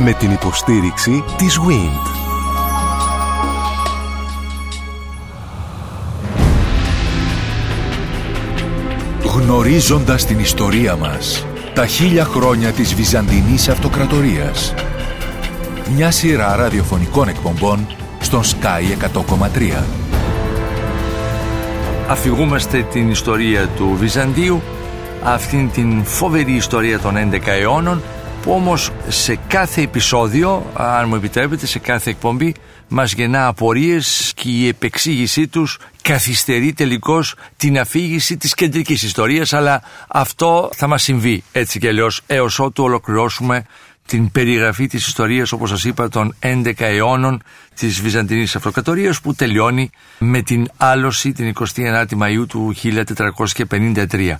Με την υποστήριξη της WIND. Γνωρίζοντας την ιστορία μας, τα χίλια χρόνια της Βυζαντινής Αυτοκρατορίας. Μια σειρά ραδιοφωνικών εκπομπών στον Sky 100,3. Αφηγούμαστε την ιστορία του Βυζαντίου, αυτήν την φοβερή ιστορία των 11 αιώνων, που όμως σε κάθε επεισόδιο, αν μου επιτρέπετε, σε κάθε εκπομπή, μας γεννά απορίες και η επεξήγησή τους καθυστερεί τελικώς την αφήγηση της κεντρικής ιστορίας αλλά αυτό θα μας συμβεί έτσι και αλλιώς έως ότου ολοκληρώσουμε την περιγραφή της ιστορίας όπως σας είπα των 11 αιώνων της Βυζαντινής Αυτοκρατορίας που τελειώνει με την άλωση την 29η Μαΐου του 1453.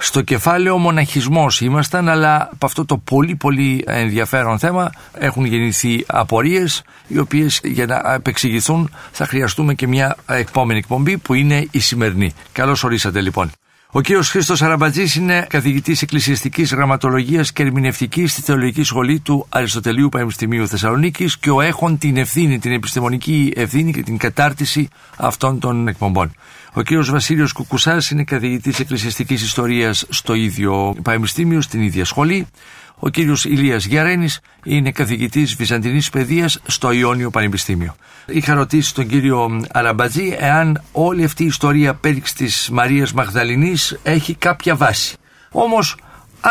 Στο κεφάλαιο μοναχισμός ήμασταν, αλλά από αυτό το πολύ πολύ ενδιαφέρον θέμα έχουν γεννηθεί απορίες, οι οποίες για να επεξηγηθούν θα χρειαστούμε και μια επόμενη εκπομπή που είναι η σημερινή. Καλώς ορίσατε λοιπόν. Ο κύριος Χρήστος Αραμπατζής είναι καθηγητής Εκκλησιαστικής Γραμματολογίας και Ερμηνευτικής στη Θεολογική Σχολή του Αριστοτελείου Πανεπιστημίου Θεσσαλονίκης και ο έχων την ευθύνη, την επιστημονική ευθύνη και την κατάρτιση αυτών των εκπομπών. Ο κύριος Βασίλειος Κουκουσάς είναι καθηγητής Εκκλησιαστικής Ιστορίας στο ίδιο Πανεπιστήμιο, στην ίδια σχολή. Ο κύριος Ηλίας Γιαρένης είναι καθηγητής Βυζαντινής Παιδείας στο Ιόνιο Πανεπιστήμιο. Είχα ρωτήσει τον κύριο Αραμπατζή εάν όλη αυτή η ιστορία πέριξ της Μαρίας Μαγδαληνής έχει κάποια βάση. Όμως,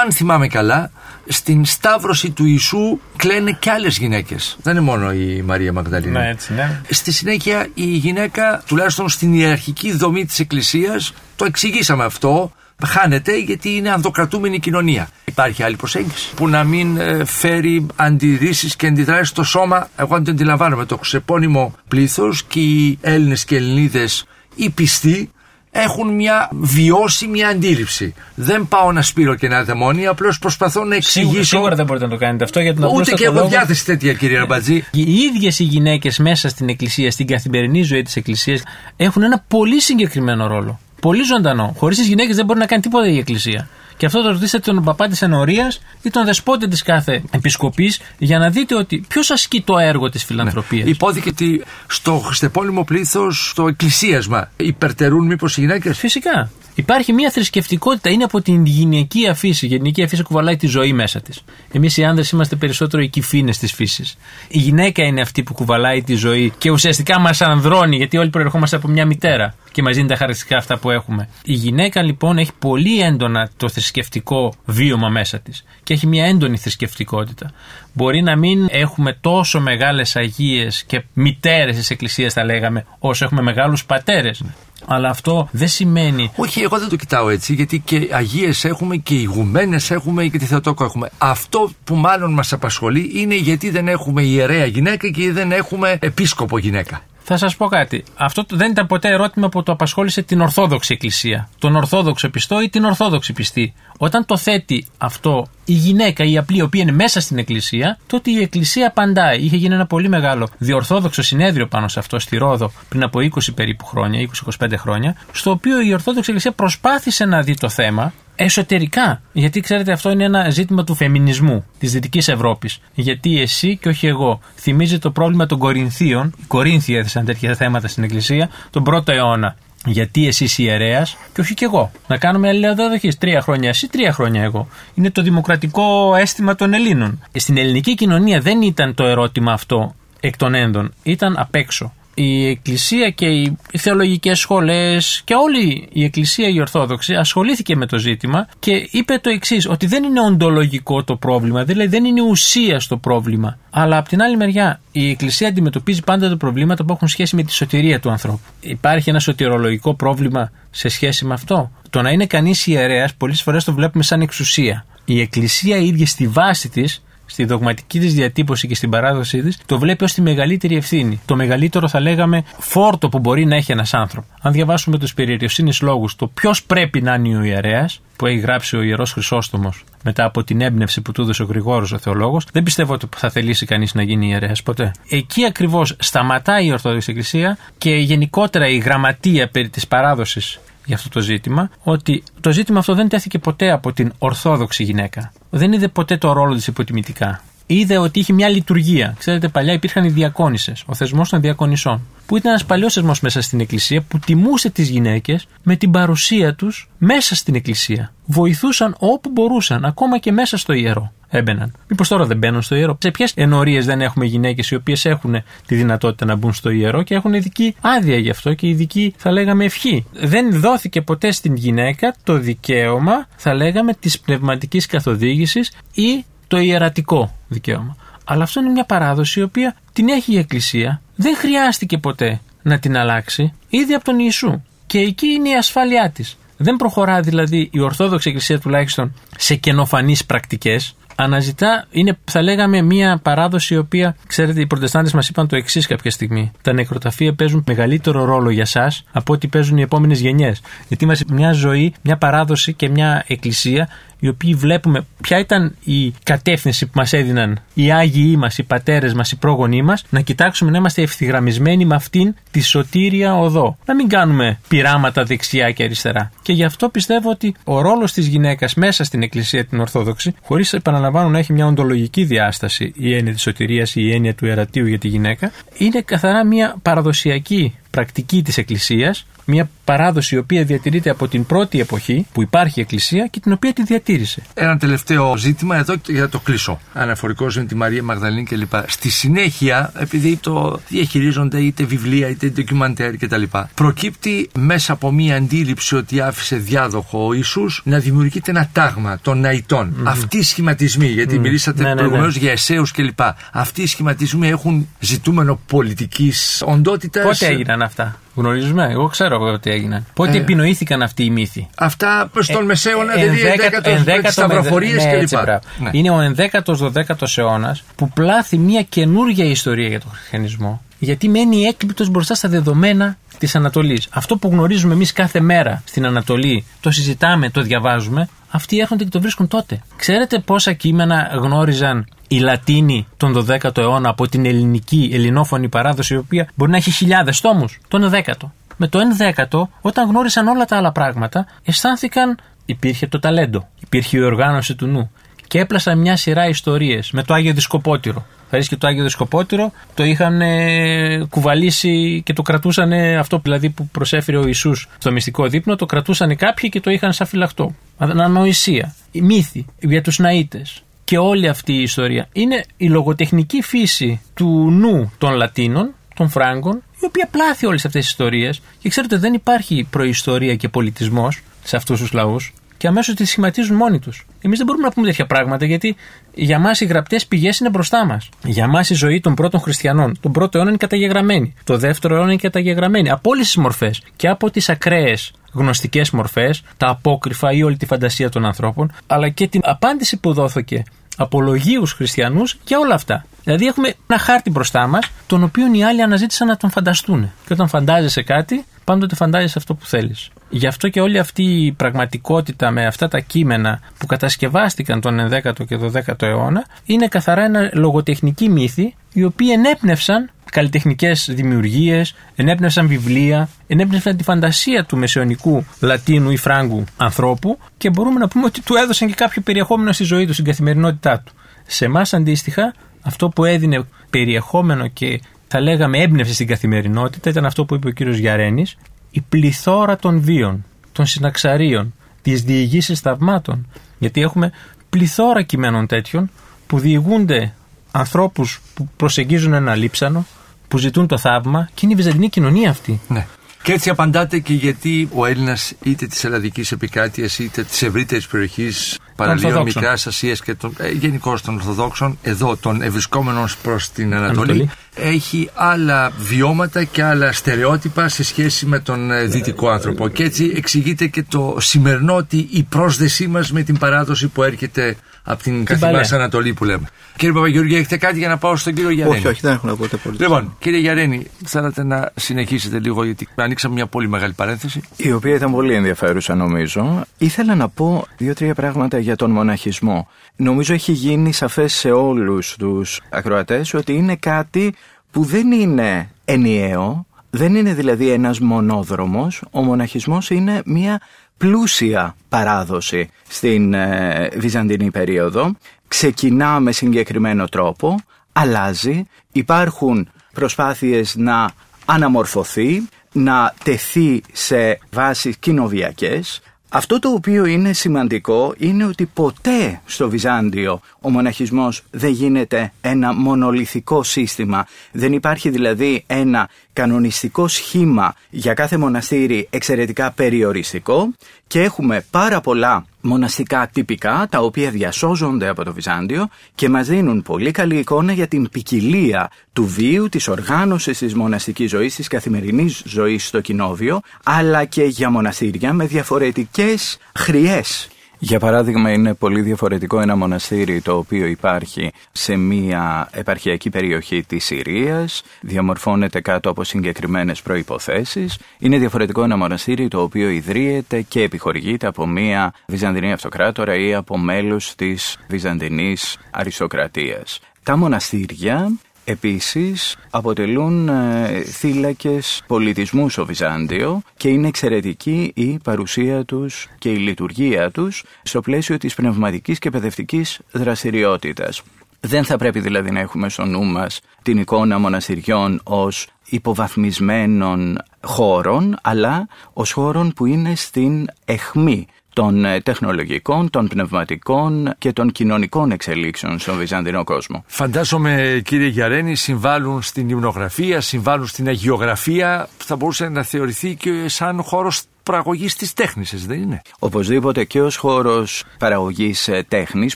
αν θυμάμαι καλά, στην σταύρωση του Ιησού κλαίνε και άλλες γυναίκες. Δεν είναι μόνο η Μαρία Μαγδαληνή. Ναι, έτσι, ναι. Στη συνέχεια η γυναίκα, τουλάχιστον στην ιεραρχική δομή της Εκκλησίας, το εξηγήσαμε αυτό, χάνεται γιατί είναι ανδοκρατούμενη κοινωνία. Υπάρχει άλλη προσέγγιση που να μην ε, φέρει αντιρρήσεις και αντιδράσεις στο σώμα. Εγώ αν το αντιλαμβάνομαι το ξεπώνυμο πλήθος και οι Έλληνες και Ελληνίδες οι πιστοί έχουν μια βιώσιμη αντίληψη. Δεν πάω να σπείρω και ένα δαιμόνι, απλώς προσπαθώ να εξηγήσω. Σίγουρα, σίγουρα δεν μπορείτε να το κάνετε αυτό γιατί Ούτε και έχω διάθεση τέτοια, κύριε Ραμπατζή. Οι ίδιες οι γυναίκες μέσα στην Εκκλησία, στην καθημερινή ζωή της Εκκλησίας, έχουν ένα πολύ συγκεκριμένο ρόλο. Πολύ ζωντανό. Χωρίς τις γυναίκες δεν μπορεί να κάνει τίποτα η Εκκλησία. Και αυτό το ρωτήσατε τον παπά της ενορίας ή τον δεσπότη της κάθε επισκοπής για να δείτε ότι ποιος ασκεί το έργο της φιλανθρωπίας. Ναι. Υπόθηκε ότι στο χριστεπόλυμο πλήθος, στο εκκλησίασμα, υπερτερούν μήπως οι γυναίκες; Φυσικά. Υπάρχει μια θρησκευτικότητα, είναι από την γυναικεία φύση. Η γυναικεία φύση κουβαλάει τη ζωή μέσα της. Εμείς οι άνδρες είμαστε περισσότερο οι κυφίνες της φύσης. Η γυναίκα είναι αυτή που κουβαλάει τη ζωή και ουσιαστικά μας ανδρώνει, γιατί όλοι προερχόμαστε από μια μητέρα και μας δίνει τα χαρακτηριστικά αυτά που έχουμε. Η γυναίκα λοιπόν έχει πολύ έντονα το θρησκευτικό βίωμα μέσα της και έχει μια έντονη θρησκευτικότητα. Μπορεί να μην έχουμε τόσο μεγάλες αγίες και μητέρες της Εκκλησίας, θα λέγαμε, όσο έχουμε μεγάλους πατέρες. Αλλά αυτό δεν σημαίνει. Όχι, εγώ δεν το κοιτάω έτσι, γιατί και αγίες έχουμε και ηγουμένες έχουμε και τη Θεοτόκο έχουμε. Αυτό που μάλλον μας απασχολεί είναι γιατί δεν έχουμε ιερέα γυναίκα και δεν έχουμε επίσκοπο γυναίκα. Θα σας πω κάτι. Αυτό δεν ήταν ποτέ ερώτημα που το απασχόλησε την Ορθόδοξη Εκκλησία. Τον Ορθόδοξο πιστό ή την Ορθόδοξη πιστή. Όταν το θέτει αυτό η γυναίκα, η απλή, η οποία είναι μέσα στην Εκκλησία, τότε η Εκκλησία απαντάει. Είχε γίνει ένα πολύ μεγάλο διορθόδοξο συνέδριο πάνω σε αυτό στη Ρόδο πριν από 20 περίπου χρόνια, 20-25 χρόνια, στο οποίο η Ορθόδοξη Εκκλησία προσπάθησε να δει το θέμα εσωτερικά. Γιατί ξέρετε, αυτό είναι ένα ζήτημα του φεμινισμού της Δυτικής Ευρώπης. Γιατί εσύ και όχι εγώ. Θυμίζει το πρόβλημα των Κορινθίων. Οι Κορίνθιοι έθεσαν τέτοια θέματα στην Εκκλησία τον πρώτο αιώνα. Γιατί εσύ ιερέας και όχι κι εγώ. Να κάνουμε αλληλεοδοδοχή. Τρία χρόνια εσύ, τρία χρόνια εγώ. Είναι το δημοκρατικό αίσθημα των Ελλήνων. Στην ελληνική κοινωνία δεν ήταν το ερώτημα αυτό εκ των έντων. Ήταν απ' έξω η Εκκλησία και οι θεολογικές σχολές και όλη η Εκκλησία η Ορθόδοξη ασχολήθηκε με το ζήτημα και είπε το εξής ότι δεν είναι οντολογικό το πρόβλημα, δηλαδή δεν είναι ουσία στο πρόβλημα. Αλλά από την άλλη μεριά η Εκκλησία αντιμετωπίζει πάντα τα προβλήματα που έχουν σχέση με τη σωτηρία του ανθρώπου. Υπάρχει ένα σωτηρολογικό πρόβλημα σε σχέση με αυτό; Το να είναι κανείς ιερέας, πολλές φορές το βλέπουμε σαν εξουσία. Η Εκκλησία η ίδια στη βάση της στη δογματική της διατύπωση και στην παράδοσή της, το βλέπει ως τη μεγαλύτερη ευθύνη. Το μεγαλύτερο, θα λέγαμε, φόρτο που μπορεί να έχει ένας άνθρωπο. Αν διαβάσουμε τους περιεριοσύνη λόγους, το ποιος πρέπει να είναι ο ιερέας, που έχει γράψει ο ιερός Χρυσόστομος μετά από την έμπνευση που του έδωσε ο Γρηγόρος ο Θεολόγος, δεν πιστεύω ότι θα θελήσει κανείς να γίνει ιερέας ποτέ. Εκεί ακριβώς σταματάει η Ορθόδοξη Εκκλησία και γενικότερα η γραμματεία περί της παράδοσης για αυτό το ζήτημα, ότι το ζήτημα αυτό δεν τέθηκε ποτέ από την Ορθόδοξη γυναίκα. Δεν είδε ποτέ το ρόλο της υποτιμητικά. Είδε ότι είχε μια λειτουργία. Ξέρετε, παλιά υπήρχαν οι διακόνησες, ο θεσμός των διακονισών. Που ήταν ένας παλιός θεσμός μέσα στην Εκκλησία που τιμούσε τις γυναίκες με την παρουσία τους μέσα στην Εκκλησία. Βοηθούσαν όπου μπορούσαν, ακόμα και μέσα στο ιερό έμπαιναν. Μήπως τώρα δεν μπαίνουν στο ιερό; Σε ποιες ενορίες δεν έχουμε γυναίκες οι οποίες έχουν τη δυνατότητα να μπουν στο ιερό και έχουν ειδική άδεια γι' αυτό και ειδική, θα λέγαμε, ευχή; Δεν δόθηκε ποτέ στην γυναίκα το δικαίωμα, θα λέγαμε, της πνευματικής καθοδήγησης ή το ιερατικό δικαίωμα. Αλλά αυτό είναι μια παράδοση η οποία την έχει η Εκκλησία. Δεν χρειάστηκε ποτέ να την αλλάξει ήδη από τον Ιησού. Και εκεί είναι η ασφάλειά της. Δεν προχωρά δηλαδή η Ορθόδοξη Εκκλησία τουλάχιστον σε καινοφανείς πρακτικές, αναζητά, είναι θα λέγαμε μια παράδοση η οποία, ξέρετε, οι προτεστάντες μας είπαν το εξής κάποια στιγμή. Τα νεκροταφεία παίζουν μεγαλύτερο ρόλο για σας από ό,τι παίζουν οι επόμενες γενιές. Γιατί είμαστε μια ζωή, μια παράδοση και μια εκκλησία οι οποίοι βλέπουμε ποια ήταν η κατεύθυνση που μας έδιναν οι άγιοι μας, οι πατέρες μας, οι πρόγονοί μας, να κοιτάξουμε να είμαστε ευθυγραμμισμένοι με αυτήν τη σωτήρια οδό. Να μην κάνουμε πειράματα δεξιά και αριστερά. Και γι' αυτό πιστεύω ότι ο ρόλος της γυναίκας μέσα στην Εκκλησία την Ορθόδοξη, χωρίς επαναλαμβάνω να έχει μια οντολογική διάσταση η έννοια της σωτηρίας ή η έννοια του ερατείου για τη γυναίκα, είναι καθαρά μια παραδοσιακή πρακτική της Εκκλησίας μια παράδοση η οποία διατηρείται από την πρώτη εποχή που υπάρχει η Εκκλησία και την οποία τη διατήρησε. Ένα τελευταίο ζήτημα εδώ για να το κλείσω. Αναφορικό είναι τη Μαρία Μαγδαλίνη κλπ. Στη συνέχεια, επειδή το διαχειρίζονται είτε βιβλία είτε ντοκιμαντέρ κτλ., προκύπτει μέσα από μία αντίληψη ότι άφησε διάδοχο ο Ιησούς να δημιουργείται ένα τάγμα των ναητών. Mm-hmm. Αυτοί οι σχηματισμοί, γιατί mm. μιλήσατε ναι, ναι, προηγουμένως ναι. για εσέους κλπ. Αυτοί οι σχηματισμοί έχουν ζητούμενο πολιτικής οντότητας. Πότε έγιναν αυτά; Γνωρίζουμε, εγώ ξέρω βέβαια τι έγιναν. Πότε ε, επινοήθηκαν αυτοί οι μύθοι. Αυτά προς τον ε, Μεσαίωνα, ε, δηλαδή σταυροφορίες ναι, κλπ. Ναι. Είναι ο 11ο-12ο αιώνας που πλάθει μια καινούργια ιστορία για τον χριστιανισμό. Γιατί μένει έκλειπτο μπροστά στα δεδομένα της Ανατολής. Αυτό που γνωρίζουμε εμείς κάθε μέρα στην Ανατολή, το συζητάμε, το διαβάζουμε, αυτοί έρχονται και το βρίσκουν τότε. Ξέρετε πόσα κείμενα γνώριζαν οι Λατίνοι τον 12ο αιώνα από την ελληνική ελληνόφωνη παράδοση, η οποία μπορεί να έχει χιλιάδες τόμους, τον 10ο. Με το 11ο, όταν γνώρισαν όλα τα άλλα πράγματα, αισθάνθηκαν υπήρχε το ταλέντο, υπήρχε η οργάνωση του νου και έπλασαν μια σειρά ιστορίες με το Άγιο Δισκοπότηρο. Θα και το Άγιο Δισκοπότηρο το είχαν ε, κουβαλήσει και το κρατούσαν αυτό δηλαδή που προσέφερε ο Ιησούς στο μυστικό δείπνο, το κρατούσαν κάποιοι και το είχαν σαν φυλακτό. Ανοησία, η μύθη για τους ναΐτες και όλη αυτή η ιστορία. Είναι η λογοτεχνική φύση του νου των Λατίνων, των Φράγκων, η οποία πλάθει όλες αυτές τις ιστορίες. Και ξέρετε, δεν υπάρχει προϊστορία και πολιτισμός σε αυτούς τους λαούς και αμέσως τη σχηματίζουν μόνοι τους. Εμείς δεν μπορούμε να πούμε τέτοια πράγματα γιατί για μας οι γραπτές πηγές είναι μπροστά μας. Για μας η ζωή των πρώτων χριστιανών, τον πρώτο αιώνα είναι καταγεγραμμένη. Το δεύτερο αιώνα είναι καταγεγραμμένη. Από όλες τις μορφές. Και από τις ακραίες γνωστικές μορφές, τα απόκριφα ή όλη τη φαντασία των ανθρώπων, αλλά και την απάντηση που δόθηκε από λογίους χριστιανούς για όλα αυτά. Δηλαδή έχουμε ένα χάρτη μπροστά μας, τον οποίο οι άλλοι αναζήτησαν να τον φανταστούν. Και όταν φαντάζεσαι κάτι, πάντοτε φαντάζεσαι αυτό που θέλεις. Γι' αυτό και όλη αυτή η πραγματικότητα με αυτά τα κείμενα που κατασκευάστηκαν τον 11ο και 12ο αιώνα είναι καθαρά ένα λογοτεχνική μύθη οι οποίοι ενέπνευσαν καλλιτεχνικές δημιουργίες, ενέπνευσαν βιβλία, ενέπνευσαν τη φαντασία του μεσαιωνικού Λατίνου ή Φράγκου ανθρώπου και μπορούμε να πούμε ότι του έδωσαν και κάποιο περιεχόμενο στη ζωή του, στην καθημερινότητά του. Σε εμάς αντίστοιχα, αυτό που έδινε περιεχόμενο και θα λέγαμε έμπνευση στην καθημερινότητα ήταν αυτό που είπε ο κύριος Γιαρένης, η πληθώρα των βίων, των συναξαρίων, της διηγήση θαυμάτων. Γιατί έχουμε πληθώρα κειμένων τέτοιων που διηγούνται ανθρώπους που προσεγγίζουν ένα λείψανο, που ζητούν το θαύμα και είναι η βυζαντινή κοινωνία αυτή. Ναι. Και έτσι απαντάτε και γιατί ο Έλληνας είτε της ελλαδικής επικράτειας είτε της ευρύτερης περιοχής παραλίων Μικρά Ασία και των, ε, γενικώς των Ορθοδόξων, εδώ των ευρισκόμενων προς την Ανατολή, έχει άλλα βιώματα και άλλα στερεότυπα σε σχέση με τον ε, δυτικό άνθρωπο. Και έτσι εξηγείται και το σημερινό ότι η πρόσδεσή μας με την παράδοση που έρχεται από την καθημερινή Ανατολή που λέμε. Κύριε Παπαγιώργη, έχετε κάτι για να πάω στον κύριο Γιαρένη; Όχι, όχι, δεν έχω να πω πολύ. Λοιπόν, κύριε Γιαρένη, θέλατε να συνεχίσετε λίγο, γιατί ανοίξαμε μια πολύ μεγάλη παρένθεση. Η οποία ήταν πολύ ενδιαφέρουσα, νομίζω. Ήθελα να πω δύο-τρία πράγματα για τον μοναχισμό. Νομίζω έχει γίνει σαφές σε όλους τους ακροατές ότι είναι κάτι που δεν είναι ενιαίο, δεν είναι δηλαδή ένας μονόδρομος, ο μοναχισμός είναι μια πλούσια παράδοση στην ε, Βυζαντινή περίοδο ξεκινά με συγκεκριμένο τρόπο, αλλάζει, υπάρχουν προσπάθειες να αναμορφωθεί, να τεθεί σε βάσεις κοινοβιακές. Αυτό το οποίο είναι σημαντικό είναι ότι ποτέ στο Βυζάντιο ο μοναχισμός δεν γίνεται ένα μονολυθικό σύστημα. Δεν υπάρχει δηλαδή ένα κανονιστικό σχήμα για κάθε μοναστήρι εξαιρετικά περιοριστικό και έχουμε πάρα πολλά μοναστικά τυπικά τα οποία διασώζονται από το Βυζάντιο και μας δίνουν πολύ καλή εικόνα για την ποικιλία του βίου, της οργάνωσης της μοναστικής ζωής, της καθημερινής ζωής στο κοινόβιο αλλά και για μοναστήρια με διαφορετικές χρειές. Για παράδειγμα είναι πολύ διαφορετικό ένα μοναστήρι το οποίο υπάρχει σε μια επαρχιακή περιοχή της Συρίας, διαμορφώνεται κάτω από συγκεκριμένες προϋποθέσεις. Είναι διαφορετικό ένα μοναστήρι το οποίο ιδρύεται και επιχορηγείται από μια Βυζαντινή αυτοκράτορα ή από μέλους της Βυζαντινής αριστοκρατίας. Τα μοναστήρια Επίσης αποτελούν ε, θύλακες πολιτισμούς στο Βυζάντιο και είναι εξαιρετική η παρουσία τους και η λειτουργία τους στο πλαίσιο της πνευματικής και παιδευτικής δραστηριότητας. Δεν θα πρέπει δηλαδή να έχουμε στο νου μας την εικόνα μοναστηριών ως υποβαθμισμένων χώρων, αλλά ως χώρων που είναι στην εχμή των ε, τεχνολογικών, των πνευματικών και των κοινωνικών εξελίξεων στον Βυζαντινό κόσμο. Φαντάζομαι κύριε Γιαρένη συμβάλλουν στην υμνογραφία, συμβάλλουν στην αγιογραφία, θα μπορούσε να θεωρηθεί και σαν χώρος παραγωγής της τέχνης, δεν είναι; Οπωσδήποτε και ως χώρος παραγωγής ε, τέχνης,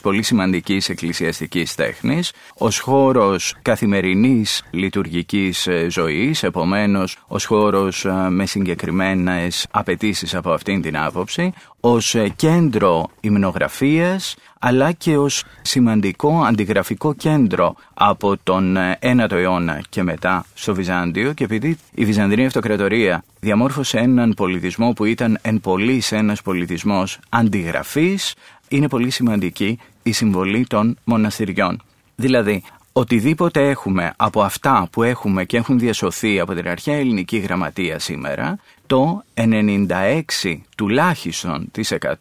πολύ σημαντικής εκκλησιαστικής τέχνης, ως χώρος καθημερινής λειτουργικής ε, ζωής, επομένως ως χώρος με συγκεκριμένες απαιτήσεις από αυτήν την άποψη, ως ε, κέντρο υμνογραφίας αλλά και ως σημαντικό αντιγραφικό κέντρο από τον 1ο ε, αιώνα και μετά στο Βυζάντιο και επειδή η Βυζαντινή Αυτοκρατορία διαμόρφωσε έναν πολιτισμό που ήταν εν πολλής ένας πολιτισμός αντιγραφής είναι πολύ σημαντική η συμβολή των μοναστηριών. Δηλαδή, οτιδήποτε έχουμε από αυτά που έχουμε και έχουν διασωθεί από την αρχαία ελληνική γραμματεία σήμερα το 96 τουλάχιστον της 100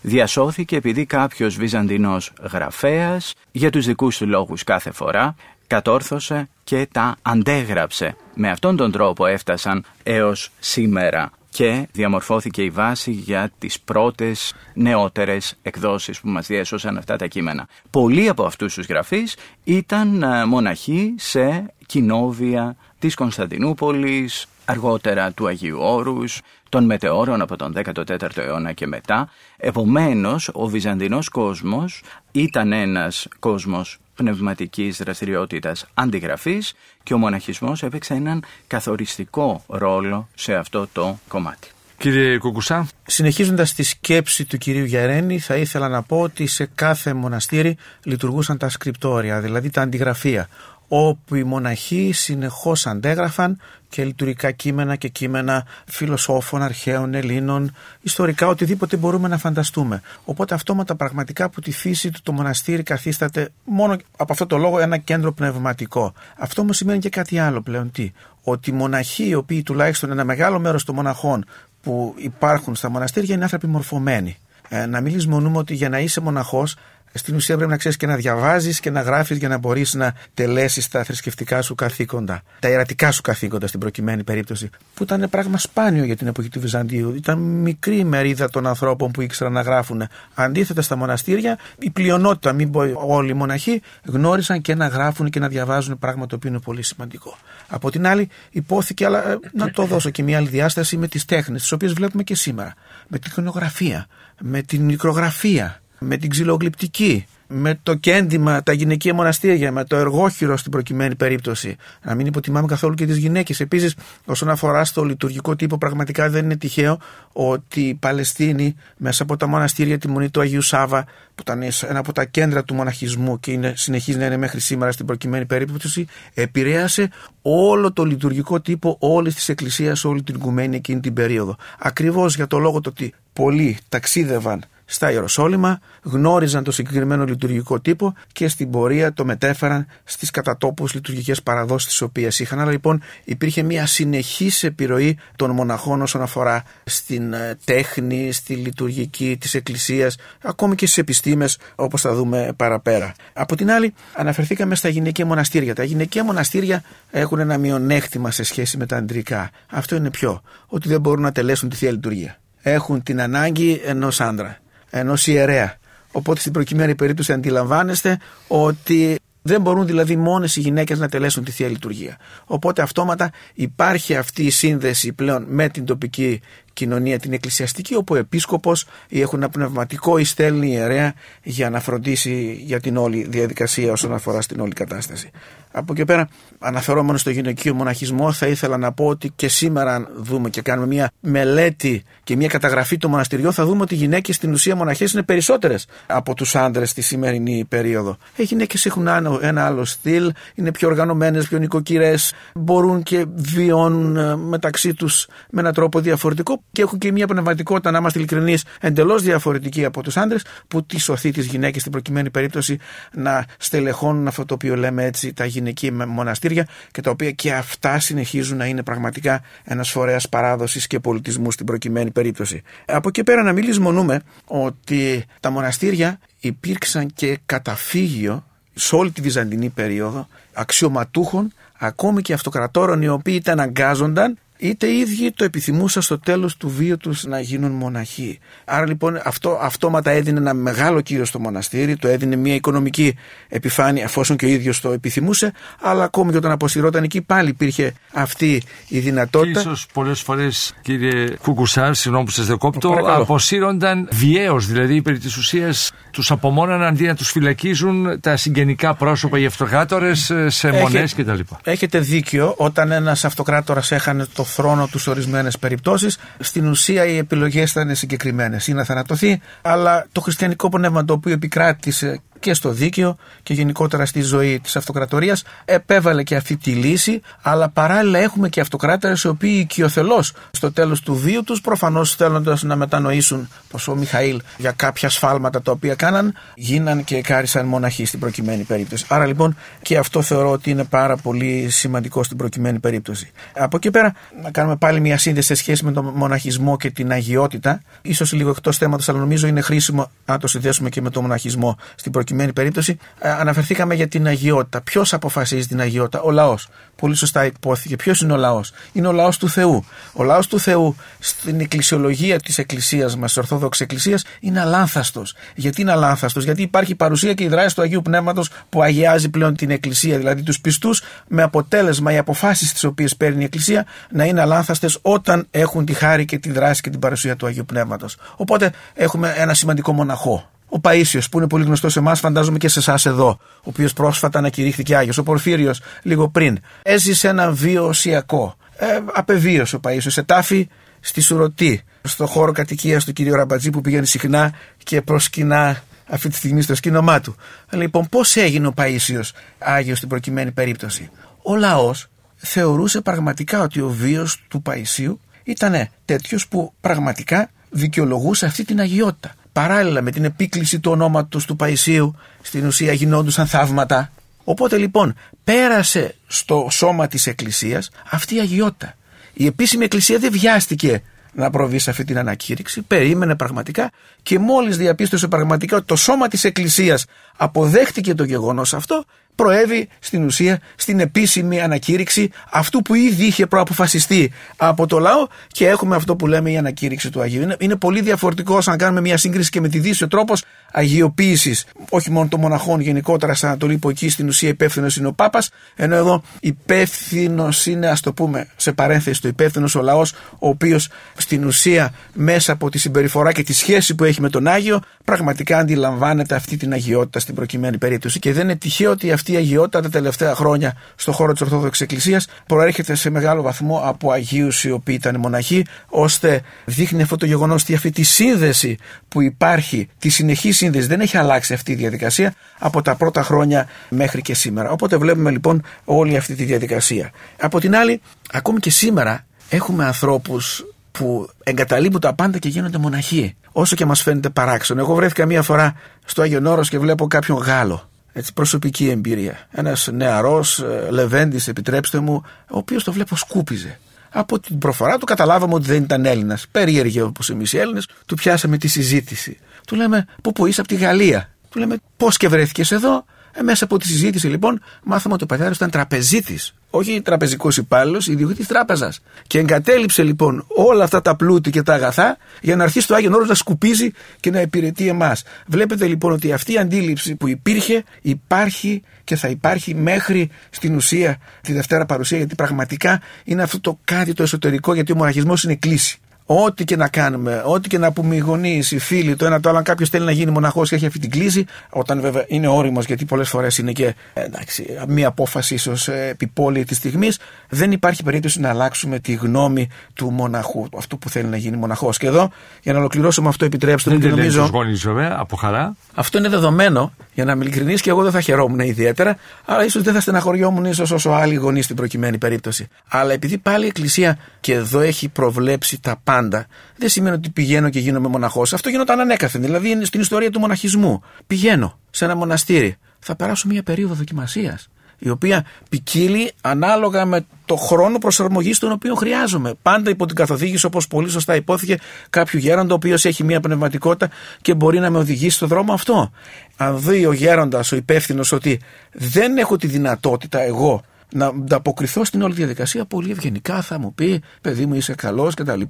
διασώθηκε επειδή κάποιος βυζαντινός γραφέας για τους δικούς του λόγους κάθε φορά κατόρθωσε και τα αντέγραψε. Με αυτόν τον τρόπο έφτασαν έως σήμερα και διαμορφώθηκε η βάση για τις πρώτες νεότερες εκδόσεις που μας διέσωσαν αυτά τα κείμενα. Πολλοί από αυτούς τους γραφείς ήταν ε, μοναχοί σε κοινόβια της Κωνσταντινούπολης, αργότερα του Αγίου Όρους, των μετεώρων από τον 14ο αιώνα και μετά. Επομένως, ο Βυζαντινός κόσμος ήταν ένας κόσμος πνευματικής δραστηριότητας αντιγραφής και ο μοναχισμός έπαιξε έναν καθοριστικό ρόλο σε αυτό το κομμάτι. Κύριε Κουκουσά. Συνεχίζοντας τη σκέψη του κυρίου Γιαρένη θα ήθελα να πω ότι σε κάθε μοναστήρι λειτουργούσαν τα σκριπτόρια, δηλαδή τα αντιγραφεία όπου οι μοναχοί συνεχώς αντέγραφαν και λειτουργικά κείμενα και κείμενα φιλοσόφων, αρχαίων, Ελλήνων, ιστορικά, οτιδήποτε μπορούμε να φανταστούμε. Οπότε αυτόματα πραγματικά από τη φύση του το μοναστήρι καθίσταται μόνο από αυτό το λόγο ένα κέντρο πνευματικό. Αυτό όμως σημαίνει και κάτι άλλο πλέον τι; Ότι οι μοναχοί, οι οποίοι τουλάχιστον ένα μεγάλο μέρος των μοναχών που υπάρχουν στα μοναστήρια είναι άνθρωποι μορφωμένοι. Ε, να μην λησμονούμε ότι για να είσαι μοναχός στην ουσία πρέπει να ξέρεις και να διαβάζεις και να γράφεις για να μπορείς να τελέσεις τα θρησκευτικά σου καθήκοντα. Τα ιερατικά σου καθήκοντα στην προκειμένη περίπτωση. Που ήταν πράγμα σπάνιο για την εποχή του Βυζαντίου. Ήταν μικρή μερίδα των ανθρώπων που ήξεραν να γράφουν. Αντίθετα στα μοναστήρια, η πλειονότητα, μην πω όλοι οι μοναχοί, γνώρισαν και να γράφουν και να διαβάζουν πράγμα το οποίο είναι πολύ σημαντικό. Από την άλλη, υπόθηκε, αλλά ε, να το δώσω και μια άλλη διάσταση με τις τέχνες, τις οποίες βλέπουμε και σήμερα. Με την εικονογραφία, με την μικρογραφία με την ξυλογλυπτική, με το κέντημα, τα γυναικεία μοναστήρια, με το εργόχειρο στην προκειμένη περίπτωση. Να μην υποτιμάμε καθόλου και τις γυναίκες. Επίσης, όσον αφορά στο λειτουργικό τύπο, πραγματικά δεν είναι τυχαίο ότι η Παλαιστίνη, μέσα από τα μοναστήρια, τη μονή του Αγίου Σάβα, που ήταν ένα από τα κέντρα του μοναχισμού και είναι, συνεχίζει να είναι μέχρι σήμερα στην προκειμένη περίπτωση, επηρέασε όλο το λειτουργικό τύπο όλης της Εκκλησίας, όλη την οικουμένη εκείνη την περίοδο. Ακριβώς για το λόγο το ότι πολλοί ταξίδευαν στα Ιεροσόλυμα, γνώριζαν το συγκεκριμένο λειτουργικό τύπο και στην πορεία το μετέφεραν στις κατατόπους λειτουργικές παραδόσεις τις οποίες είχαν. Αλλά λοιπόν υπήρχε μια συνεχής επιρροή των μοναχών όσον αφορά στην ε, τέχνη, στη λειτουργική της Εκκλησίας, ακόμη και στις επιστήμες όπως θα δούμε παραπέρα. Από την άλλη αναφερθήκαμε στα γυναικεία μοναστήρια. Τα γυναικεία μοναστήρια έχουν ένα μειονέκτημα σε σχέση με τα αντρικά. Αυτό είναι ποιο, ότι δεν μπορούν να τελέσουν τη Θεία Λειτουργία. Έχουν την ανάγκη ενός άντρα ενός ιερέα. Οπότε στην προκειμένη περίπτωση αντιλαμβάνεστε ότι δεν μπορούν δηλαδή μόνες οι γυναίκες να τελέσουν τη θεία λειτουργία. Οπότε αυτόματα υπάρχει αυτή η σύνδεση πλέον με την τοπική κοινωνία την εκκλησιαστική όπου ο επίσκοπος ή έχουν ένα πνευματικό ή στέλνει ιερέα για να φροντίσει για την όλη διαδικασία όσον αφορά στην όλη κατάσταση. Από εκεί πέρα, αναφερόμενος στο γυναικείο μοναχισμό, θα ήθελα να πω ότι και σήμερα, αν δούμε και κάνουμε μια μελέτη και μια καταγραφή των μοναστηριών, θα δούμε ότι οι γυναίκες στην ουσία μοναχές είναι περισσότερες από τους άντρες στη σημερινή περίοδο. Οι γυναίκες έχουν ένα άλλο στυλ, είναι πιο οργανωμένες, πιο νοικοκυρές, μπορούν και βιώνουν ε, μεταξύ τους με έναν τρόπο διαφορετικό και έχουν και μια πνευματικότητα, να είμαστε ειλικρινείς, εντελώς διαφορετική από τους άντρες, που τη σωθεί τις γυναίκες στην προκειμένη περίπτωση να στελεχώνουν αυτό το οποίο λέμε έτσι τα γυναικεία μοναστήρια και τα οποία και αυτά συνεχίζουν να είναι πραγματικά ένας φορέας παράδοσης και πολιτισμού στην προκειμένη περίπτωση. Από εκεί πέρα να μην λησμονούμε ότι τα μοναστήρια υπήρξαν και καταφύγιο σε όλη τη Βυζαντινή περίοδο αξιωματούχων ακόμη και αυτοκρατόρων οι οποίοι είτε αναγκάζονταν είτε οι ίδιοι το επιθυμούσαν στο τέλος του βίου τους να γίνουν μοναχοί. Άρα λοιπόν αυτό αυτόματα έδινε ένα μεγάλο κύριο στο μοναστήρι, το έδινε μια οικονομική επιφάνεια αφόσον και ο ίδιος το επιθυμούσε, αλλά ακόμη και όταν αποσυρώταν εκεί πάλι υπήρχε αυτή η δυνατότητα. Και ίσως πολλές φορές κύριε Κουκουσάρ, συγγνώμη που σας δεκόπτω, αποσύρονταν βιαίως, δηλαδή περί της ουσίας τους απομόναν αντί να τους φυλακίζουν τα συγγενικά πρόσωπα, οι αυτοκράτορες σε μονές κτλ. Έχετε δίκιο, όταν ένας αυτοκράτορας έχανε το θρόνο τους σε ορισμένες περιπτώσεις. Στην ουσία οι επιλογές ήταν συγκεκριμένες. Ή να θανατωθεί, αλλά το χριστιανικό πνεύμα το οποίο επικράτησε και στο δίκαιο και γενικότερα στη ζωή της αυτοκρατορίας επέβαλε και αυτή τη λύση, αλλά παράλληλα έχουμε και αυτοκράτορες οι οποίοι οικειοθελώς στο τέλος του βίου τους, προφανώς θέλοντας να μετανοήσουν πως ο Μιχαήλ για κάποια σφάλματα τα οποία κάναν, γίναν και κάρισαν μοναχοί στην προκειμένη περίπτωση. Άρα λοιπόν και αυτό θεωρώ ότι είναι πάρα πολύ σημαντικό στην προκειμένη περίπτωση. Από εκεί πέρα, να κάνουμε πάλι μια σύνδεση σε σχέση με τον μοναχισμό και την αγιότητα. σω λίγο εκτός θέματος, αλλά νομίζω είναι χρήσιμο να το συνδέσουμε και με τον μοναχισμό στην προκειμένη προκειμένη περίπτωση ε, αναφερθήκαμε για την αγιότητα. Ποιος αποφασίζει την αγιότητα, ο λαός. Πολύ σωστά υπόθηκε. Ποιος είναι ο λαός, Είναι ο λαός του Θεού. Ο λαός του Θεού στην εκκλησιολογία της Εκκλησίας μας, της Ορθόδοξης Εκκλησίας, είναι αλάνθαστος. Γιατί είναι αλάνθαστος, Γιατί υπάρχει παρουσία και η δράση του Αγίου Πνεύματος που αγιάζει πλέον την Εκκλησία, δηλαδή τους πιστούς, με αποτέλεσμα οι αποφάσεις τις οποίες παίρνει η Εκκλησία να είναι αλάνθαστες όταν έχουν τη χάρη και τη δράση και την παρουσία του Αγίου Πνεύματος. Οπότε έχουμε ένα σημαντικό μοναχό ο Παίσιος, που είναι πολύ γνωστός σε εμάς, φαντάζομαι και σε εσάς εδώ, ο οποίος πρόσφατα ανακηρύχθηκε Άγιος. Ο Πορφύριος, λίγο πριν, έζησε ένα βίο οσιακό. Ε, απεβίωσε ο Παίσιος, σε τάφη στη Σουρωτή, στο χώρο κατοικίας του κ. Ραμπατζή που πήγαινε συχνά και προσκυνά αυτή τη στιγμή στο σκήνομά του. Λοιπόν, πώς έγινε ο Παίσιος Άγιος στην προκειμένη περίπτωση; Ο λαός θεωρούσε πραγματικά ότι ο βίος του Παϊσίου ήταν τέτοιος που πραγματικά δικαιολογούσε αυτή την αγιότητα παράλληλα με την επίκληση του ονόματος του Παϊσίου στην ουσία γινόντουσαν θαύματα. Οπότε λοιπόν πέρασε στο σώμα της Εκκλησίας αυτή η αγιότητα. Η επίσημη Εκκλησία δεν βιάστηκε να προβεί σε αυτή την ανακήρυξη, περίμενε πραγματικά και μόλις διαπίστωσε πραγματικά ότι το σώμα της Εκκλησίας αποδέχτηκε το γεγονός αυτό, προέβη στην ουσία στην επίσημη ανακήρυξη αυτού που ήδη είχε προαποφασιστεί από το λαό και έχουμε αυτό που λέμε η ανακήρυξη του Αγίου. Είναι, είναι πολύ διαφορετικό αν κάνουμε μια σύγκριση και με τη Δύση ο τρόπος αγιοποίησης όχι μόνο των μοναχών γενικότερα στην Ανατολή που εκεί στην ουσία υπεύθυνος είναι ο Πάπας, ενώ εδώ υπεύθυνος είναι, ας το πούμε σε παρένθεση, το υπεύθυνος ο λαός, ο οποίος στην ουσία μέσα από τη συμπεριφορά και τη σχέση που έχει με τον Άγιο πραγματικά αντιλαμβάνεται αυτή την αγιότητα στην προκειμένη περίπτωση. Και δεν είναι τυχαίο ότι αυτή η αγιότητα τα τελευταία χρόνια στον χώρο της Ορθόδοξης Εκκλησίας προέρχεται σε μεγάλο βαθμό από Αγίους οι οποίοι ήταν μοναχοί, ώστε δείχνει αυτό το γεγονός ότι αυτή τη σύνδεση που υπάρχει, τη συνεχή σύνδεση, δεν έχει αλλάξει αυτή η διαδικασία από τα πρώτα χρόνια μέχρι και σήμερα. Οπότε βλέπουμε λοιπόν όλη αυτή τη διαδικασία. Από την άλλη, ακόμη και σήμερα έχουμε ανθρώπους που εγκαταλείπουν τα πάντα και γίνονται μοναχοί. Όσο και μας φαίνεται παράξενο. Εγώ βρέθηκα μία φορά στο Άγιο Όρος και βλέπω κάποιον Γάλλο. Έτσι, προσωπική εμπειρία. Ένας νεαρός, ε, Λεβέντης, επιτρέψτε μου, ο οποίος το βλέπω σκούπιζε. Από την προφορά του καταλάβαμε ότι δεν ήταν Έλληνας. Περίεργε όπως εμείς οι Έλληνες, του πιάσαμε τη συζήτηση. Του λέμε, Πού που είσαι από τη Γαλλία; Του λέμε, Πώς και βρέθηκες εδώ; Ε, μέσα από τη συζήτηση λοιπόν μάθαμε ότι ο πατέρας ήταν τραπεζίτης όχι τραπεζικός υπάλληλος, ιδιοκτήτης τράπεζας. Και εγκατέλειψε λοιπόν όλα αυτά τα πλούτη και τα αγαθά για να αρχίσει το Άγιο Όρος να σκουπίζει και να υπηρετεί εμάς. Βλέπετε λοιπόν ότι αυτή η αντίληψη που υπήρχε, υπάρχει και θα υπάρχει μέχρι στην ουσία τη Δευτέρα Παρουσία, γιατί πραγματικά είναι αυτό το κάτι το εσωτερικό, γιατί ο μοναχισμός είναι κλίση. Ό,τι και να κάνουμε, ό,τι και να πούμε οι γονείς, οι φίλοι, το ένα το άλλο, αν κάποιος θέλει να γίνει μοναχός και έχει αυτή την κλίση, όταν βέβαια είναι όριμος, γιατί πολλές φορές είναι και εντάξει, μία απόφαση ίσως ε, επιπόλαιη τη στιγμής, δεν υπάρχει περίπτωση να αλλάξουμε τη γνώμη του μοναχού, αυτού που θέλει να γίνει μοναχός. Και εδώ, για να ολοκληρώσω με αυτό, επιτρέψτε μου. Δεν νομίζω. Γονείς, βέβαια, από χαρά. Αυτό είναι δεδομένο, για να είμαι ειλικρινής, και εγώ δεν θα χαιρόμουν ιδιαίτερα, αλλά ίσως δεν θα στεναχωριόμουν ίσως όσο άλλοι γονείς στην προκειμένη περίπτωση. Αλλά επειδή πάλι η Εκκλησία και εδώ έχει προβλέψει τα πάντα πάντα, δεν σημαίνει ότι πηγαίνω και γίνομαι μοναχός. Αυτό γινόταν ανέκαθεν. Δηλαδή είναι στην ιστορία του μοναχισμού. Πηγαίνω σε ένα μοναστήρι. Θα περάσω μια περίοδο δοκιμασίας. Η οποία ποικίλει ανάλογα με το χρόνο προσαρμογής τον οποίο χρειάζομαι. Πάντα υπό την καθοδήγηση, όπως πολύ σωστά υπόθηκε, κάποιου γέροντα, ο οποίος έχει μια πνευματικότητα και μπορεί να με οδηγήσει στον δρόμο αυτό. Αν δει ο γέροντας, ο υπεύθυνος, ότι δεν έχω τη δυνατότητα εγώ να ανταποκριθώ στην όλη διαδικασία πολύ ευγενικά θα μου πει παιδί μου είσαι καλός κτλ.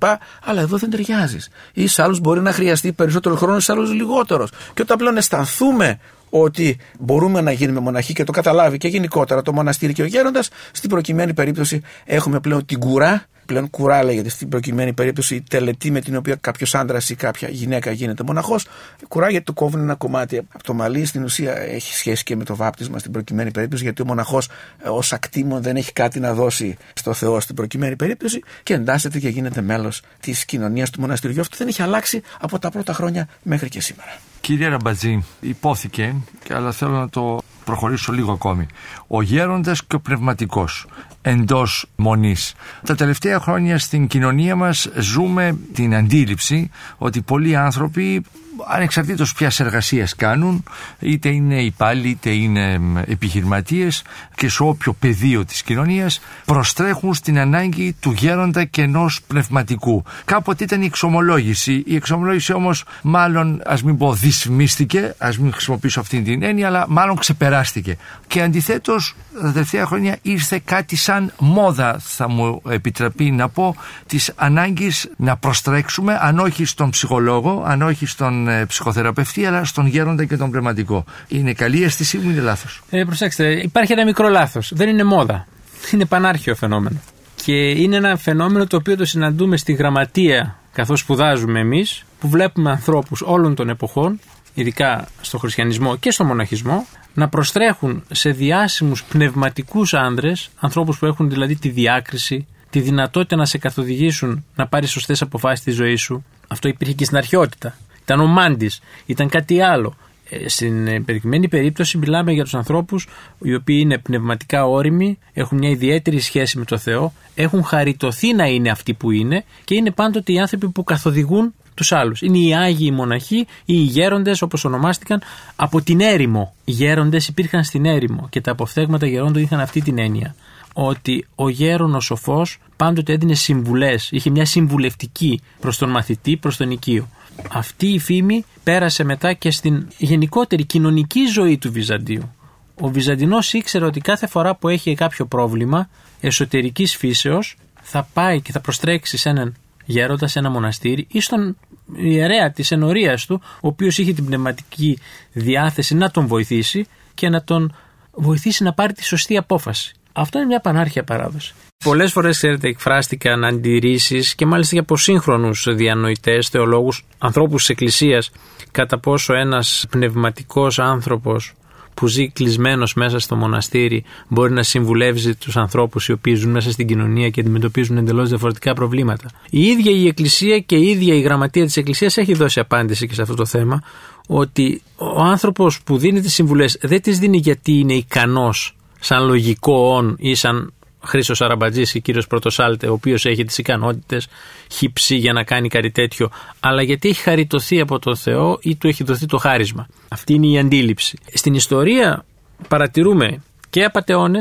Αλλά εδώ δεν ταιριάζεις. Ή σε άλλους μπορεί να χρειαστεί περισσότερο χρόνο, σε άλλους λιγότερος. Και όταν πλέον αισθανθούμε ότι μπορούμε να γίνουμε μοναχοί και το καταλάβει και γενικότερα το μοναστήρι και ο γέροντας, στην προκειμένη περίπτωση έχουμε πλέον την κουρά πλέον κουρά λέγεται στην προκειμένη περίπτωση η τελετή με την οποία κάποιος άντρας ή κάποια γυναίκα γίνεται μοναχός. Κουρά γιατί το κόβουν ένα κομμάτι από το μαλλί. Στην ουσία έχει σχέση και με το βάπτισμα στην προκειμένη περίπτωση, γιατί ο μοναχός ε, ως ακτήμον δεν έχει κάτι να δώσει στο Θεό στην προκειμένη περίπτωση και εντάσσεται και γίνεται μέλος της κοινωνίας του μοναστηριού. Αυτό δεν έχει αλλάξει από τα πρώτα χρόνια μέχρι και σήμερα. Κύριε Ραμπατζή, υπόθηκε, αλλά θέλω να το προχωρήσω λίγο ακόμη. Ο γέροντας και ο πνευματικός εντός μονής. Τα τελευταία χρόνια στην κοινωνία μας ζούμε την αντίληψη ότι πολλοί άνθρωποι ανεξαρτήτως ποιας εργασίας κάνουν είτε είναι υπάλληλοι είτε είναι επιχειρηματίες και σε όποιο πεδίο της κοινωνίας προστρέχουν στην ανάγκη του γέροντα και ενός πνευματικού. Κάποτε ήταν η εξομολόγηση. Η εξομολόγηση όμως μάλλον ας μην πω δυσμίστηκε, ας μην χρησιμοποιήσω αυτή την έννοια αλλά μάλλον ξεπεράστηκε. Και αντιθέτως τα τελευταία χρόνια ήρθε κάτι σαν μόδα θα μου επιτραπεί να πω της ανάγκης να προστρέξουμε αν όχι στον ψυχολόγο, αν όχι στον ε, ψυχοθεραπευτή αλλά στον γέροντα και τον πνευματικό. Είναι καλή αίσθησή μου, είναι λάθος. Ε, προσέξτε, υπάρχει ένα μικρό λάθος. Δεν είναι μόδα. Είναι πανάρχιο φαινόμενο. Και είναι ένα φαινόμενο το οποίο το συναντούμε στη γραμματεία καθώς σπουδάζουμε εμείς που βλέπουμε ανθρώπους όλων των εποχών ειδικά στο χριστιανισμό και στο μοναχισμό να προστρέχουν σε διάσημους πνευματικούς άνδρες ανθρώπους που έχουν δηλαδή τη διάκριση τη δυνατότητα να σε καθοδηγήσουν να πάρεις σωστές αποφάσεις στη ζωή σου αυτό υπήρχε και στην αρχαιότητα ήταν ο Μάντης, ήταν κάτι άλλο. Ε, στην περικειμένη περίπτωση μιλάμε για τους ανθρώπους οι οποίοι είναι πνευματικά όριμοι, έχουν μια ιδιαίτερη σχέση με το Θεό, έχουν χαριτωθεί να είναι αυτοί που είναι και είναι πάντοτε οι άνθρωποι που καθοδηγούν τους άλλους. Είναι οι Άγιοι Μοναχοί ή οι γέροντες όπως ονομάστηκαν από την έρημο. Οι γέροντες υπήρχαν στην έρημο και τα αποφθέγματα γερόντων είχαν αυτή την έννοια ότι ο γέρον ο σοφός πάντοτε έδινε συμβουλές, είχε μια συμβουλευτική προς τον μαθητή, προς τον οικείο. Αυτή η φήμη πέρασε μετά και στην γενικότερη κοινωνική ζωή του Βυζαντίου. Ο Βυζαντινός ήξερε ότι κάθε φορά που έχει κάποιο πρόβλημα εσωτερικής φύσεως θα πάει και θα προστρέξει σε έναν γέροντας σε ένα μοναστήρι ή στον ιερέα της ενορίας του, ο οποίος είχε την πνευματική διάθεση να τον βοηθήσει και να τον βοηθήσει να πάρει τη σωστή απόφαση. Αυτό είναι μια πανάρχια παράδοση. Πολλές φορές, ξέρετε, εκφράστηκαν αντιρρήσεις και μάλιστα για σύγχρονους διανοητές, θεολόγους, ανθρώπους της Εκκλησίας, κατά πόσο ένας πνευματικός άνθρωπος που ζει κλεισμένος μέσα στο μοναστήρι μπορεί να συμβουλεύσει τους ανθρώπους οι οποίοι ζουν μέσα στην κοινωνία και αντιμετωπίζουν εντελώς διαφορετικά προβλήματα. Η ίδια η Εκκλησία και η ίδια η γραμματεία της Εκκλησίας έχει δώσει απάντηση και σε αυτό το θέμα, ότι ο άνθρωπος που δίνει τις συμβουλές δεν τις δίνει γιατί είναι ικανός σαν λογικό όν ή σαν Χρήσο Αραμπατζής ή κύριος Πρωτοσάλτε, ο οποίος έχει τις ικανότητες χυψή για να κάνει κάτι τέτοιο, αλλά γιατί έχει χαριτωθεί από τον Θεό ή του έχει δοθεί το χάρισμα. Αυτή είναι η αντίληψη. Στην ιστορία παρατηρούμε και απαταιώνε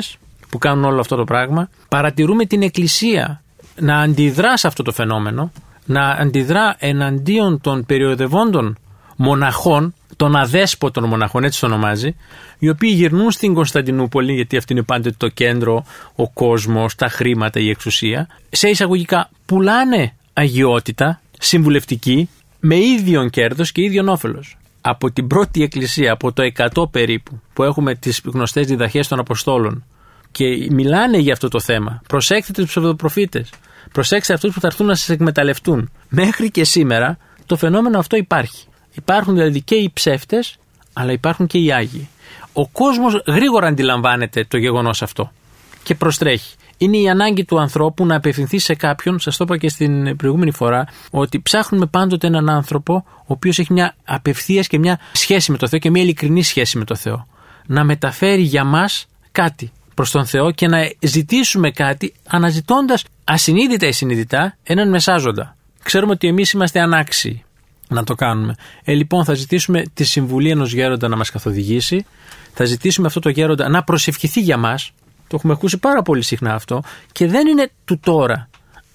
που κάνουν όλο αυτό το πράγμα, παρατηρούμε την Εκκλησία να αντιδρά σε αυτό το φαινόμενο, να αντιδρά εναντίον των περιοδευόντων μοναχών, των αδέσποτων μοναχών, έτσι το ονομάζει, οι οποίοι γυρνούν στην Κωνσταντινούπολη, γιατί αυτή είναι πάντοτε το κέντρο, ο κόσμος, τα χρήματα, η εξουσία, σε εισαγωγικά πουλάνε αγιότητα συμβουλευτική με ίδιον κέρδος και ίδιον όφελος. Από την πρώτη εκκλησία, από το 100 περίπου, που έχουμε τις γνωστές διδαχές των Αποστόλων και μιλάνε για αυτό το θέμα. Προσέξτε τους ψευδοπροφήτες. Προσέξτε αυτούς που θα έρθουν να σας εκμεταλλευτούν. Μέχρι και σήμερα το φαινόμενο αυτό υπάρχει. Υπάρχουν δηλαδή και οι ψεύτες, αλλά υπάρχουν και οι Άγιοι. Ο κόσμος γρήγορα αντιλαμβάνεται το γεγονός αυτό και προστρέχει. Είναι η ανάγκη του ανθρώπου να απευθυνθεί σε κάποιον, σας το είπα και στην προηγούμενη φορά, ότι ψάχνουμε πάντοτε έναν άνθρωπο ο οποίος έχει μια απευθείας και μια σχέση με το Θεό και μια ειλικρινή σχέση με το Θεό. Να μεταφέρει για μας κάτι προς τον Θεό και να ζητήσουμε κάτι αναζητώντας ασυνείδητα ή συνειδητά έναν μεσάζοντα. Ξέρουμε ότι εμείς είμαστε ανάξιοι να το κάνουμε. Ε, λοιπόν, θα ζητήσουμε τη συμβουλή ενός γέροντα να μας καθοδηγήσει. Θα ζητήσουμε αυτό το γέροντα να προσευχηθεί για μας. Το έχουμε ακούσει πάρα πολύ συχνά αυτό. Και δεν είναι του τώρα.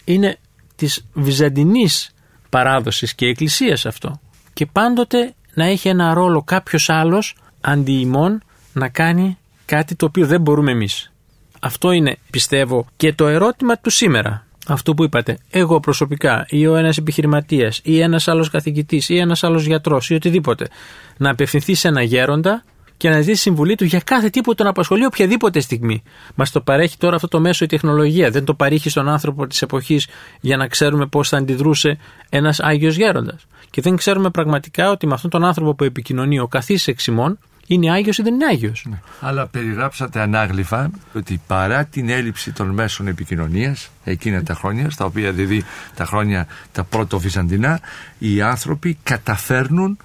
Είναι της βυζαντινής παράδοσης και εκκλησίας αυτό. Και πάντοτε να έχει ένα ρόλο κάποιος άλλος αντί ημών να κάνει κάτι το οποίο δεν μπορούμε εμείς. Αυτό είναι, πιστεύω, και το ερώτημα του σήμερα αυτό που είπατε, εγώ προσωπικά ή ο ένας επιχειρηματίας ή ένας άλλος καθηγητής ή ένας άλλος γιατρός ή οτιδήποτε, να απευθυνθεί σε ένα γέροντα και να ζητήσει συμβουλή του για κάθε τύπο τον απασχολεί οποιαδήποτε στιγμή. Μας το παρέχει τώρα αυτό το μέσο η τεχνολογία. Δεν το παρήχει στον άνθρωπο της εποχής για να ξέρουμε πώς θα αντιδρούσε ένας Άγιος Γέροντας. Και δεν ξέρουμε πραγματικά ότι με αυτόν τον άνθρωπο που επικοινωνεί ο καθής εξημών είναι Άγιος ή δεν είναι Άγιος; Ναι. Αλλά περιγράψατε ανάγλυφα ότι παρά την έλλειψη των μέσων επικοινωνίας εκείνα τα χρόνια, στα οποία δηλαδή τα χρόνια τα πρώτο Βυζαντινά, οι άνθρωποι καταφέρνουν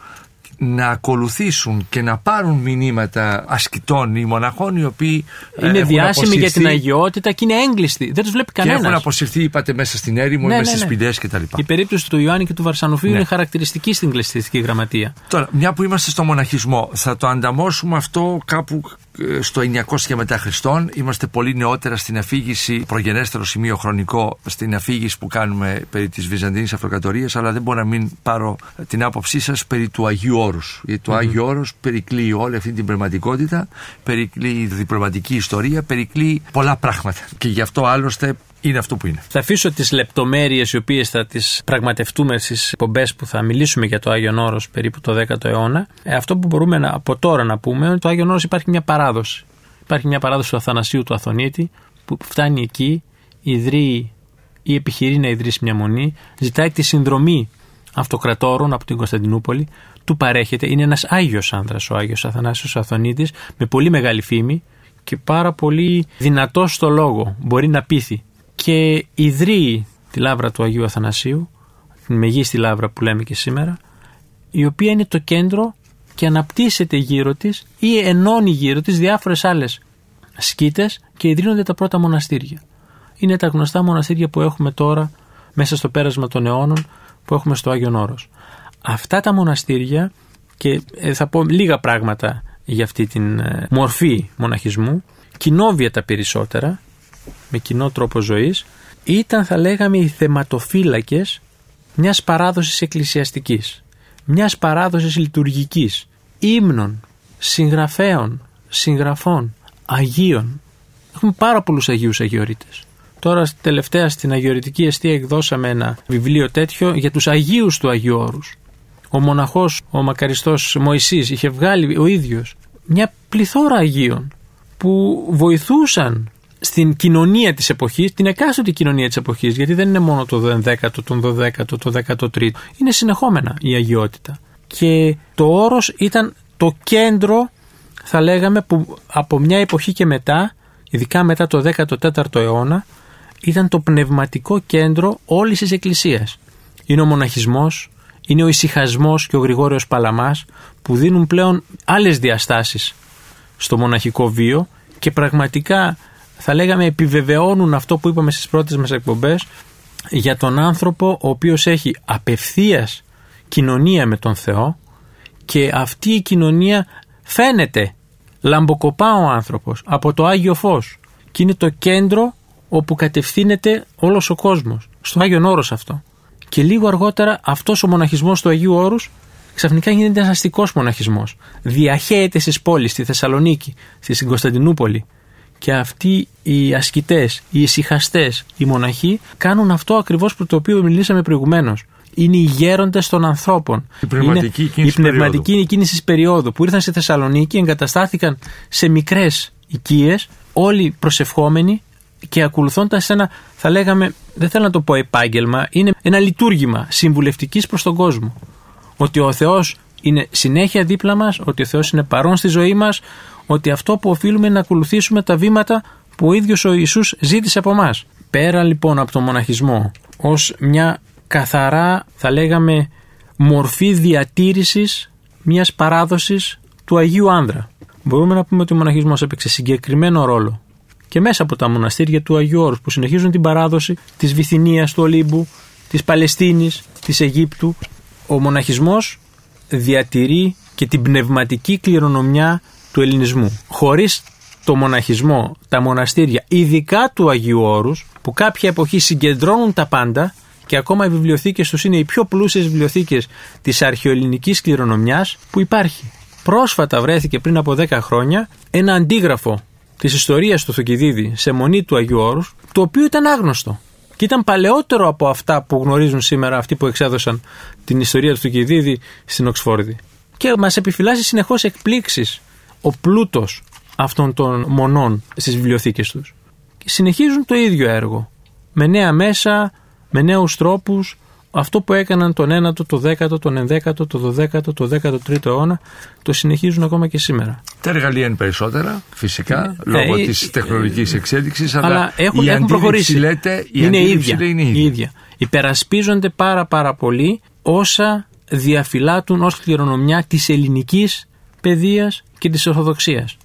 να ακολουθήσουν και να πάρουν μηνύματα ασκητών ή μοναχών οι οποίοι ε, είναι διάσημοι για την αγιότητα και είναι έγκλειστοι. Δεν τους βλέπει κανένα. Και έχουν αποσυρθεί, είπατε, μέσα στην έρημο ναι, ή μέσα ναι, στις ναι. κτλ. Η περίπτωση του Ιωάννη και του Βαρσανοφίου ναι. είναι χαρακτηριστική στην κλειστική γραμματεία. Τώρα, μια που είμαστε στο μοναχισμό, θα το ανταμώσουμε αυτό κάπου στο 900 και μετά Χριστόν. Είμαστε πολύ νεότερα στην αφήγηση, προγενέστερο σημείο χρονικό στην αφήγηση που κάνουμε περί της Βυζαντινής Αυτοκρατορίας, αλλά δεν μπορώ να μην πάρω την άποψή σας περί του Αγίου Όρους. Γιατί το mm-hmm. Άγιο Όρος περικλεί όλη αυτή την πνευματικότητα, περικλεί διπλωματική ιστορία, περικλεί πολλά πράγματα. Και γι' αυτό άλλωστε είναι αυτό που είναι. Θα αφήσω τις λεπτομέρειες οι οποίες θα τις πραγματευτούμε στις εκπομπές που θα μιλήσουμε για το Άγιο Όρος περίπου το 10ο αιώνα. Ε, αυτό που μπορούμε να, από τώρα να πούμε είναι ότι το Άγιο Όρος υπάρχει μια παράδοση. Υπάρχει μια παράδοση του Αθανασίου του Αθωνίτη που φτάνει εκεί, ιδρύει ή επιχειρεί να ιδρύσει μια μονή, ζητάει τη συνδρομή αυτοκρατόρων από την Κωνσταντινούπολη, του παρέχεται. Είναι ένας Άγιος άνδρας ο Άγιος Αθανάσιος Αθωνίτης με πολύ μεγάλη φήμη και πάρα πολύ δυνατός στο λόγο. Μπορεί να πείθει και ιδρύει τη λάβρα του Αγίου Αθανασίου, την μεγίστη λάβρα που λέμε και σήμερα, η οποία είναι το κέντρο και αναπτύσσεται γύρω της ή ενώνει γύρω της διάφορες άλλες σκήτες και ιδρύονται τα πρώτα μοναστήρια. Είναι τα γνωστά μοναστήρια που έχουμε τώρα μέσα στο πέρασμα των αιώνων που έχουμε στο Άγιον Όρος. Αυτά τα μοναστήρια και ε, θα πω λίγα πράγματα για αυτή την ε, μορφή μοναχισμού, κοινόβια τα περισσότερα, με κοινό τρόπο ζωής ήταν θα λέγαμε οι θεματοφύλακες μιας παράδοσης εκκλησιαστικής, μιας παράδοσης λειτουργικής, ύμνων, συγγραφέων, συγγραφών, Αγίων. Έχουμε πάρα πολλούς Αγίους Αγιορείτες. Τώρα τελευταία στην Αγιορητική Εστία εκδώσαμε ένα βιβλίο τέτοιο για τους Αγίους του Αγίου Όρους. Ο μοναχός, ο μακαριστός Μωυσής είχε βγάλει ο ίδιος μια πληθώρα Αγίων που βοηθούσαν στην κοινωνία της εποχής, την εκάστοτε κοινωνία της εποχής, γιατί δεν είναι μόνο το 10ο, το 12ο, το 13ο, είναι συνεχόμενα η αγιότητα. Και το όρος ήταν το κέντρο, θα λέγαμε, που από μια εποχή και μετά, ειδικά μετά το 14ο αιώνα, ήταν το πνευματικό κέντρο όλης της Εκκλησίας. Είναι ο μοναχισμός, είναι ο ησυχασμός και ο Γρηγόριος Παλαμάς που δίνουν πλέον άλλες διαστάσεις στο μοναχικό βίο και πραγματικά θα λέγαμε επιβεβαιώνουν αυτό που είπαμε στις πρώτες μας εκπομπές για τον άνθρωπο ο οποίος έχει απευθείας κοινωνία με τον Θεό και αυτή η κοινωνία φαίνεται λαμποκοπά ο άνθρωπος από το Άγιο Φως και είναι το κέντρο όπου κατευθύνεται όλος ο κόσμος στο Άγιο Όρος αυτό και λίγο αργότερα αυτός ο μοναχισμός του Αγίου Όρους ξαφνικά γίνεται ένας αστικός μοναχισμός. Διαχέεται στις πόλεις, στη Θεσσαλονίκη, στη Κωνσταντινούπολη. Και αυτοί οι ασκητές, οι ησυχαστές, οι μοναχοί κάνουν αυτό ακριβώς που το οποίο μιλήσαμε προηγουμένως. Είναι οι γέροντες των ανθρώπων. Η πνευματική είναι κίνηση η πνευματική κίνησης περίοδου που ήρθαν στη Θεσσαλονίκη, εγκαταστάθηκαν σε μικρές οικίες, όλοι προσευχόμενοι και ακολουθώντας ένα, θα λέγαμε, δεν θέλω να το πω επάγγελμα, είναι ένα λειτουργήμα συμβουλευτικής προς τον κόσμο ότι ο Θεός είναι συνέχεια δίπλα μας, ότι ο Θεός είναι παρόν στη ζωή μας, ότι αυτό που οφείλουμε είναι να ακολουθήσουμε τα βήματα που ο ίδιος ο Ιησούς ζήτησε από μας. Πέρα λοιπόν από τον μοναχισμό ως μια καθαρά θα λέγαμε μορφή διατήρησης μιας παράδοσης του Αγίου Άνδρα. Μπορούμε να πούμε ότι ο μοναχισμός έπαιξε συγκεκριμένο ρόλο και μέσα από τα μοναστήρια του Αγίου Όρους που συνεχίζουν την παράδοση της Βυθινίας του Ολύμπου, της Παλαιστίνης, της Αιγύπτου ο μοναχισμός διατηρεί και την πνευματική κληρονομιά του ελληνισμού. Χωρίς το μοναχισμό, τα μοναστήρια, ειδικά του Αγίου Όρους, που κάποια εποχή συγκεντρώνουν τα πάντα και ακόμα οι βιβλιοθήκες τους είναι οι πιο πλούσιες βιβλιοθήκες της αρχαιοελληνικής κληρονομιάς που υπάρχει. Πρόσφατα βρέθηκε πριν από 10 χρόνια ένα αντίγραφο της ιστορίας του Θουκυδίδη σε μονή του Αγίου Όρους, το οποίο ήταν άγνωστο και ήταν παλαιότερο από αυτά που γνωρίζουν σήμερα αυτοί που εξέδωσαν την ιστορία του Θουκυδίδη στην Οξφόρδη. Και μας επιφυλάσσει συνεχώς εκπλήξεις ο πλούτος αυτών των μονών στις βιβλιοθήκες τους. Και συνεχίζουν το ίδιο έργο. Με νέα μέσα, με νέους τρόπους, αυτό που έκαναν τον 9ο, το 10ο, τον 11ο, το 12ο, το 13ο αιώνα, το συνεχίζουν ακόμα και σήμερα. Τα εργαλεία είναι περισσότερα, φυσικά, ναι. λόγω ε, της τεχνολογικής εξέλιξης, αλλά, αλλά έχουν, η έχουν προχωρήσει. Λέτε, η είναι ίδια, είναι ίδια. ίδια. Υπερασπίζονται πάρα πάρα πολύ όσα διαφυλάτουν ως κληρονομιά της ελληνικής παιδείας και της Ορθοδοξίας.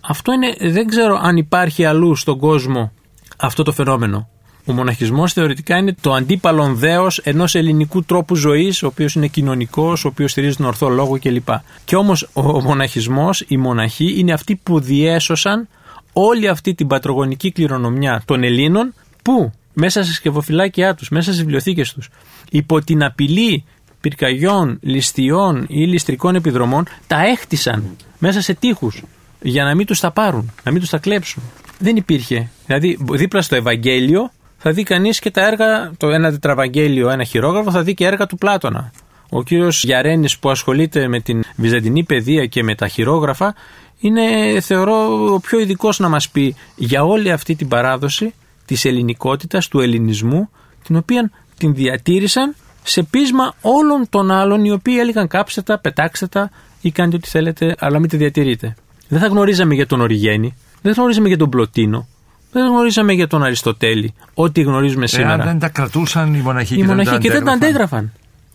Αυτό είναι, δεν ξέρω αν υπάρχει αλλού στον κόσμο αυτό το φαινόμενο. Ο μοναχισμός θεωρητικά είναι το αντίπαλον δέος ενός ελληνικού τρόπου ζωής, ο οποίος είναι κοινωνικός, ο οποίος στηρίζει τον ορθό λόγο κλπ. Και όμως ο μοναχισμός, οι μοναχοί, είναι αυτοί που διέσωσαν όλη αυτή την πατρογονική κληρονομιά των Ελλήνων που μέσα στα σκευοφυλάκια τους, μέσα στι βιβλιοθήκες τους, υπό την απειλή πυρκαγιών, ληστιών ή ληστρικών επιδρομών, τα έχτισαν μέσα σε τείχους για να μην τους τα πάρουν, να μην τους τα κλέψουν. Δεν υπήρχε. Δηλαδή, δίπλα στο Ευαγγέλιο θα δει κανείς και τα έργα, το ένα τετραβαγγέλιο, ένα χειρόγραφο, θα δει και έργα του Πλάτωνα. Ο κύριος Γιαρένης που ασχολείται με την βυζαντινή παιδεία και με τα χειρόγραφα είναι, θεωρώ, ο πιο ειδικός να μας πει για όλη αυτή την παράδοση της ελληνικότητας, του ελληνισμού, την οποία την διατήρησαν σε πείσμα όλων των άλλων οι οποίοι έλεγαν κάψτε τα, πετάξτε τα ή κάντε ό,τι θέλετε, αλλά μην τη διατηρείτε. Δεν θα γνωρίζαμε για τον Οριγένη, δεν θα γνωρίζαμε για τον Πλωτίνο, δεν γνωρίζαμε για τον Αριστοτέλη ό,τι γνωρίζουμε σήμερα. Εάν δεν τα κρατούσαν οι μοναχοί οι και, μοναχοί δεν, και δεν τα αντέγραφαν.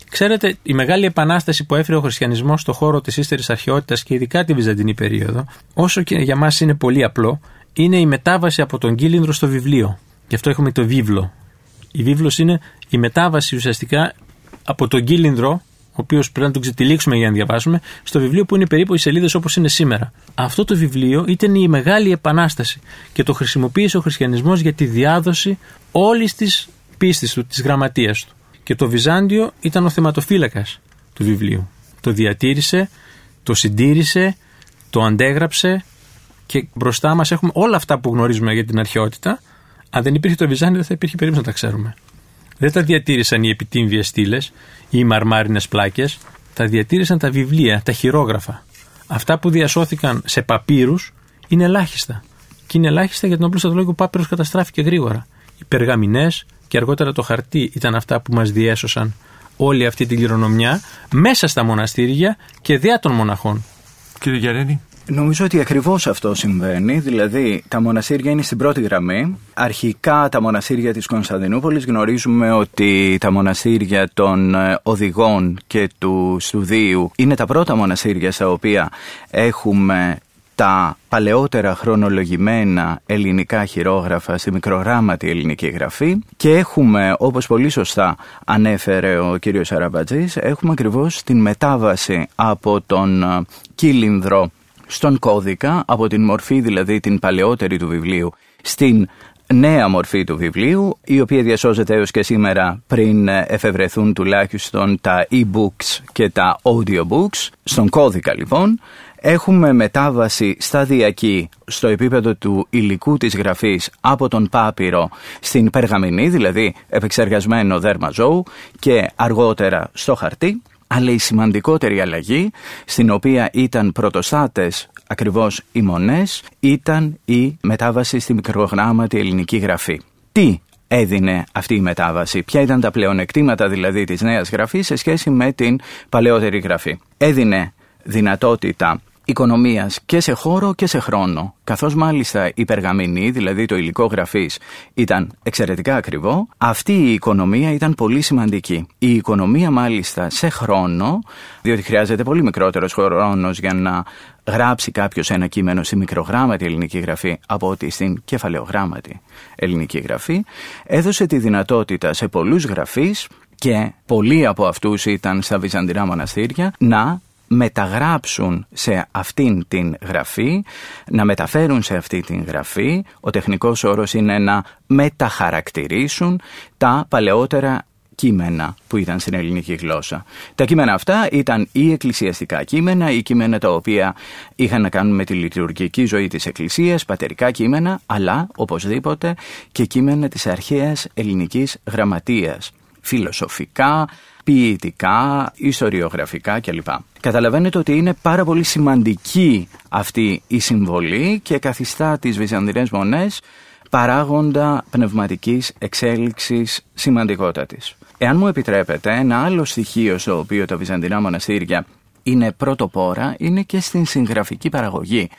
Ξέρετε, η μεγάλη επανάσταση που έφερε ο χριστιανισμός στον χώρο της ύστερης αρχαιότητας και ειδικά τη Βυζαντινή περίοδο, όσο και για μας είναι πολύ απλό, είναι η μετάβαση από τον κύλινδρο στο βιβλίο. Γι' αυτό έχουμε το βίβλο. Η βίβλος είναι η μετάβαση ουσιαστικά από τον κύλινδρο ο οποίος πρέπει να τον ξετυλίξουμε για να διαβάσουμε, στο βιβλίο που είναι περίπου οι σελίδες όπως είναι σήμερα. Αυτό το βιβλίο ήταν η μεγάλη επανάσταση και το χρησιμοποίησε ο χριστιανισμός για τη διάδοση όλης της πίστης του, της γραμματείας του. Και το Βυζάντιο ήταν ο θεματοφύλακας του βιβλίου. Το διατήρησε, το συντήρησε, το αντέγραψε και μπροστά μας έχουμε όλα αυτά που γνωρίζουμε για την αρχαιότητα. Αν δεν υπήρχε το Βυζάντιο, δεν θα υπήρχε περίπτωση να τα ξέρουμε. Δεν τα διατήρησαν οι επιτύμβιες στήλες ή οι μαρμάρινες πλάκες, τα διατήρησαν τα βιβλία, τα χειρόγραφα. Αυτά που διασώθηκαν σε παπύρους είναι ελάχιστα. Και είναι ελάχιστα γιατί τον απλούστατο λόγο ο πάπυρος καταστράφηκε γρήγορα. Οι περγαμηνές και αργότερα το χαρτί ήταν αυτά που μας διέσωσαν όλη αυτή την κληρονομιά μέσα στα μοναστήρια και διά των μοναχών. Κύριε Γιαρένη. Νομίζω ότι ακριβώς αυτό συμβαίνει. Δηλαδή, τα μοναστήρια είναι στην πρώτη γραμμή. Αρχικά, τα μοναστήρια της Κωνσταντινούπολης γνωρίζουμε ότι τα μοναστήρια των ε, οδηγών και του Στουδίου είναι τα πρώτα μοναστήρια στα οποία έχουμε τα παλαιότερα χρονολογημένα ελληνικά χειρόγραφα στη μικρογράμματη ελληνική γραφή και έχουμε, όπως πολύ σωστά ανέφερε ο κύριος Αραμπατζής, έχουμε ακριβώς την μετάβαση από τον ε, κύλινδρο στον κώδικα, από την μορφή δηλαδή την παλαιότερη του βιβλίου στην νέα μορφή του βιβλίου, η οποία διασώζεται έως και σήμερα πριν εφευρεθούν τουλάχιστον τα e-books και τα audiobooks. Στον κώδικα λοιπόν έχουμε μετάβαση σταδιακή στο επίπεδο του υλικού της γραφής από τον πάπυρο στην περγαμηνή, δηλαδή επεξεργασμένο δέρμα ζώου και αργότερα στο χαρτί αλλά η σημαντικότερη αλλαγή στην οποία ήταν πρωτοστάτες ακριβώς οι μονές ήταν η μετάβαση στη μικρογράμματη ελληνική γραφή. Τι έδινε αυτή η μετάβαση, ποια ήταν τα πλεονεκτήματα δηλαδή της νέας γραφής σε σχέση με την παλαιότερη γραφή; Έδινε δυνατότητα οικονομίας και σε χώρο και σε χρόνο. Καθώς μάλιστα η περγαμηνή, δηλαδή το υλικό γραφής, ήταν εξαιρετικά ακριβό, αυτή η οικονομία ήταν πολύ σημαντική. Η οικονομία μάλιστα σε χρόνο, διότι χρειάζεται πολύ μικρότερος χρόνος για να γράψει κάποιος ένα κείμενο στη μικρογράμματη ελληνική γραφή από ότι στην κεφαλαιογράμματη ελληνική γραφή, έδωσε τη δυνατότητα σε πολλούς γραφείς και πολλοί από αυτούς ήταν στα Βυζαντινά μοναστήρια να μεταγράψουν σε αυτήν την γραφή, να μεταφέρουν σε αυτή την γραφή, ο τεχνικός όρος είναι να μεταχαρακτηρίσουν τα παλαιότερα κείμενα που ήταν στην ελληνική γλώσσα. Τα κείμενα αυτά ήταν ή εκκλησιαστικά κείμενα ή κείμενα τα οποία είχαν να κάνουν με τη λειτουργική ζωή της εκκλησίας, πατερικά κείμενα, αλλά οπωσδήποτε και κείμενα της αρχαίας ελληνικής γραμματείας φιλοσοφικά, ποιητικά, ιστοριογραφικά κλπ. Καταλαβαίνετε ότι είναι πάρα πολύ σημαντική αυτή η συμβολή και καθιστά τις Βυζαντινές Μονές παράγοντα πνευματικής εξέλιξης σημαντικότατης. Εάν μου επιτρέπετε, ένα άλλο στοιχείο στο οποίο τα Βυζαντινά μοναστήρια είναι πρωτοπόρα είναι και στην συγγραφική παραγωγή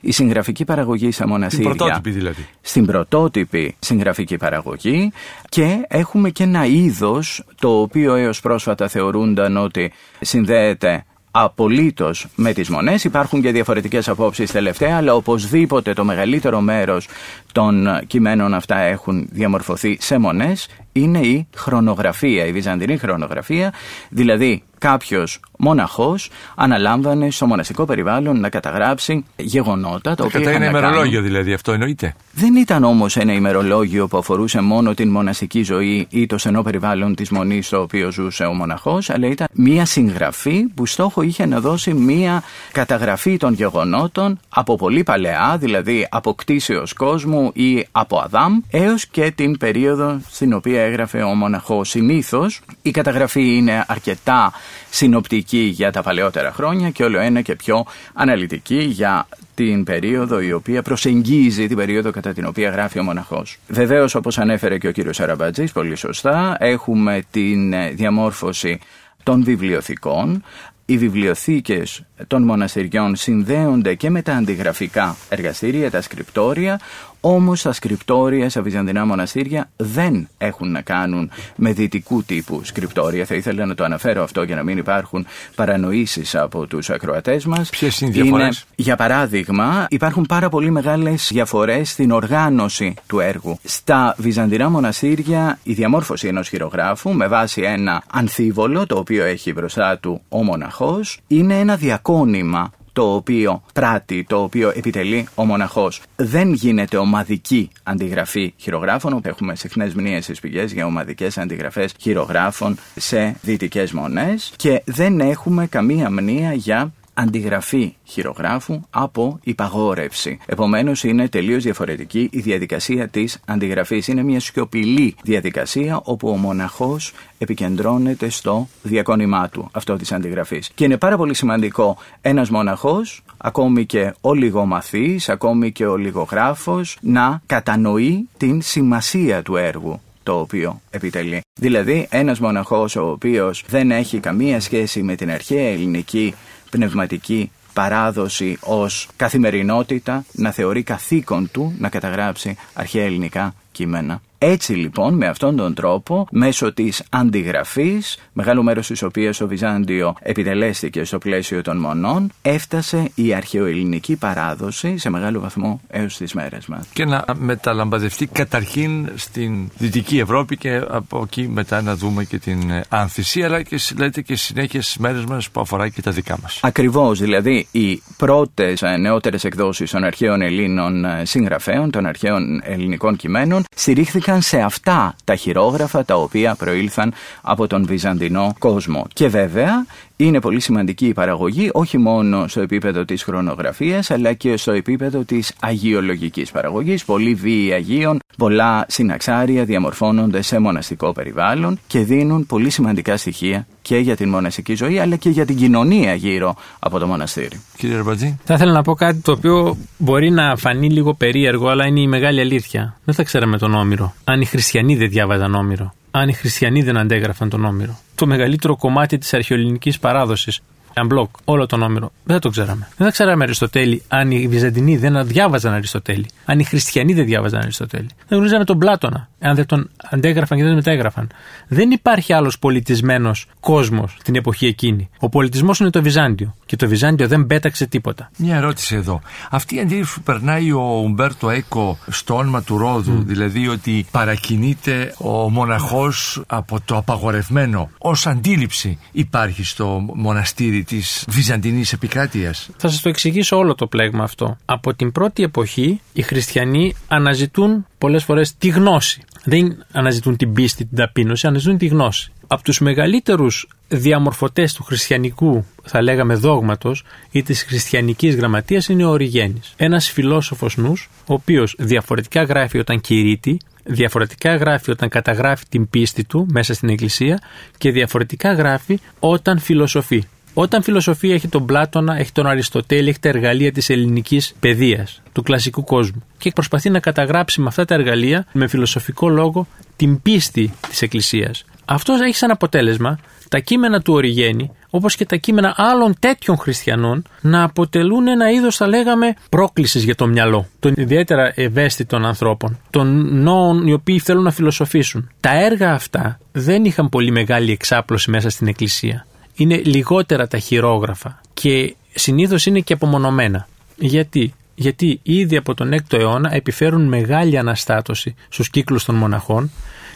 η συγγραφική παραγωγή στα μοναστήρια. Στην πρωτότυπη δηλαδή. Στην πρωτότυπη συγγραφική παραγωγή και έχουμε και ένα είδος το οποίο έως πρόσφατα θεωρούνταν ότι συνδέεται απολύτως με τις μονές. Υπάρχουν και διαφορετικές απόψεις τελευταία, αλλά οπωσδήποτε το μεγαλύτερο μέρος των κειμένων αυτά έχουν διαμορφωθεί σε μονές. Είναι η χρονογραφία, η βυζαντινή χρονογραφία, δηλαδή κάποιος μοναχός αναλάμβανε στο μοναστικό περιβάλλον να καταγράψει γεγονότα. Τα Κατά ένα ημερολόγιο δηλαδή, αυτό εννοείται. Δεν ήταν όμως ένα ημερολόγιο που αφορούσε μόνο την μοναστική ζωή ή το στενό περιβάλλον της μονής στο οποίο ζούσε ο μοναχός, αλλά ήταν μία συγγραφή που στόχο είχε να δώσει μία καταγραφή των γεγονότων από πολύ παλαιά, δηλαδή από κτίσεως κόσμου ή από Αδάμ, έως και την περίοδο στην οποία έγραφε ο μοναχός. Συνήθως η καταγραφή είναι αρκετά συνοπτική για τα παλαιότερα χρόνια και όλο ένα και πιο αναλυτική για την περίοδο η οποία προσεγγίζει την περίοδο κατά την οποία γράφει ο μοναχός. Βεβαίως όπως ανέφερε και ο κύριος Αραμπατζής πολύ σωστά έχουμε την διαμόρφωση των βιβλιοθηκών οι βιβλιοθήκες των μοναστηριών συνδέονται και με τα αντιγραφικά εργαστήρια, τα σκριπτόρια, όμως τα σκριπτόρια στα βυζαντινά μοναστήρια δεν έχουν να κάνουν με δυτικού τύπου σκριπτόρια. Θα ήθελα να το αναφέρω αυτό για να μην υπάρχουν παρανοήσεις από τους ακροατές μας. Ποιες είναι οι διαφορές; για παράδειγμα, υπάρχουν πάρα πολύ μεγάλες διαφορές στην οργάνωση του έργου. Στα βυζαντινά μοναστήρια η διαμόρφωση ενός χειρογράφου με βάση ένα ανθίβολο το οποίο έχει μπροστά του ο μοναχός είναι ένα διακόνημα το οποίο πράττει, το οποίο επιτελεί ο μοναχός. Δεν γίνεται ομαδική αντιγραφή χειρογράφων. Έχουμε συχνές μνήες στις πηγές για ομαδικές αντιγραφές χειρογράφων σε δυτικές μονές και δεν έχουμε καμία μνήμα για αντιγραφή χειρογράφου από υπαγόρευση. Επομένως, είναι τελείως διαφορετική η διαδικασία της αντιγραφής. Είναι μια σιωπηλή διαδικασία όπου ο μοναχός επικεντρώνεται στο διακόνημά του αυτό της αντιγραφής. Και είναι πάρα πολύ σημαντικό ένας μοναχός, ακόμη και ο λιγομαθής, ακόμη και ο λιγογράφος, να κατανοεί την σημασία του έργου το οποίο επιτελεί. Δηλαδή ένας μοναχός ο οποίος δεν έχει καμία σχέση με την αρχαία ελληνική πνευματική παράδοση ως καθημερινότητα να θεωρεί καθήκον του να καταγράψει αρχαία ελληνικά κείμενα. Έτσι λοιπόν με αυτόν τον τρόπο μέσω της αντιγραφής, μεγάλο μέρος της οποίας το Βυζάντιο επιτελέστηκε στο πλαίσιο των μονών, έφτασε η αρχαιοελληνική παράδοση σε μεγάλο βαθμό έως τις μέρες μας. Και να μεταλαμπαδευτεί καταρχήν στην Δυτική Ευρώπη και από εκεί μετά να δούμε και την άνθηση αλλά και λέτε και συνέχεια στις μέρες μας που αφορά και τα δικά μας. Ακριβώς, δηλαδή οι πρώτες ε, νεότερες εκδόσεις των αρχαίων Ελλήνων ε, συγγραφέων, των αρχαίων ελληνικών κειμένων στηρίχθηκαν σε αυτά τα χειρόγραφα τα οποία προήλθαν από τον Βυζαντινό κόσμο. Και βέβαια είναι πολύ σημαντική η παραγωγή όχι μόνο στο επίπεδο της χρονογραφίας αλλά και στο επίπεδο της αγιολογικής παραγωγής. Πολλοί βίοι Αγίων, πολλά συναξάρια διαμορφώνονται σε μοναστικό περιβάλλον και δίνουν πολύ σημαντικά στοιχεία και για την μοναστική ζωή αλλά και για την κοινωνία γύρω από το μοναστήρι. Κύριε Ρεμπατζή. Θα ήθελα να πω κάτι το οποίο μπορεί να φανεί λίγο περίεργο αλλά είναι η μεγάλη αλήθεια. Δεν θα ξέραμε τον Όμηρο αν οι χριστιανοί δεν διάβαζαν Όμηρο αν οι χριστιανοί δεν αντέγραφαν τον Όμηρο. Το μεγαλύτερο κομμάτι της αρχαιοελληνικής παράδοσης μπλοκ, όλο τον Όμηρο. Δεν θα το ξέραμε. Δεν θα ξέραμε Αριστοτέλη αν οι Βυζαντινοί δεν διάβαζαν Αριστοτέλη. Αν οι Χριστιανοί δεν διάβαζαν Αριστοτέλη. Δεν γνωρίζαμε τον Πλάτωνα. Αν δεν τον αντέγραφαν και δεν τον μετέγραφαν. Δεν υπάρχει άλλος πολιτισμένος κόσμος την εποχή εκείνη. Ο πολιτισμός είναι το Βυζάντιο. Και το Βυζάντιο δεν πέταξε τίποτα. Μια ερώτηση εδώ. Αυτή η αντίληψη που περνάει ο Ουμπέρτο Έκο στο όνομα του Ρόδου, δηλαδή ότι παρακινείται ο μοναχός από το απαγορευμένο, ως αντίληψη υπάρχει στο μοναστήρι της Βυζαντινής επικράτειας; Θα σας το εξηγήσω όλο το πλέγμα αυτό. Από την πρώτη εποχή οι χριστιανοί αναζητούν πολλές φορές τη γνώση. Δεν αναζητούν την πίστη, την ταπείνωση, αναζητούν τη γνώση. Από τους μεγαλύτερους διαμορφωτές του χριστιανικού, θα λέγαμε δόγματος ή της χριστιανικής γραμματείας είναι ο Οριγένης. Ένας φιλόσοφος νους, ο οποίος διαφορετικά γράφει όταν κηρύττει, διαφορετικά γράφει όταν καταγράφει την πίστη του μέσα στην εκκλησία και διαφορετικά γράφει όταν φιλοσοφεί. Όταν φιλοσοφία έχει τον Πλάτωνα, έχει τον Αριστοτέλη, έχει τα εργαλεία της ελληνικής παιδείας, του κλασικού κόσμου. Και προσπαθεί να καταγράψει με αυτά τα εργαλεία, με φιλοσοφικό λόγο, την πίστη της Εκκλησίας. Αυτός έχει σαν αποτέλεσμα τα κείμενα του Οριγένη, όπως και τα κείμενα άλλων τέτοιων χριστιανών, να αποτελούν ένα είδος, θα λέγαμε, πρόκλησης για το μυαλό των ιδιαίτερα ευαίσθητων ανθρώπων, των νόων οι οποίοι θέλουν να φιλοσοφήσουν. Τα έργα αυτά δεν είχαν πολύ μεγάλη εξάπλωση μέσα στην Εκκλησία είναι λιγότερα τα χειρόγραφα και συνήθως είναι και απομονωμένα. Γιατί; Γιατί ήδη από τον 6ο αιώνα επιφέρουν μεγάλη αναστάτωση στους κύκλους των μοναχών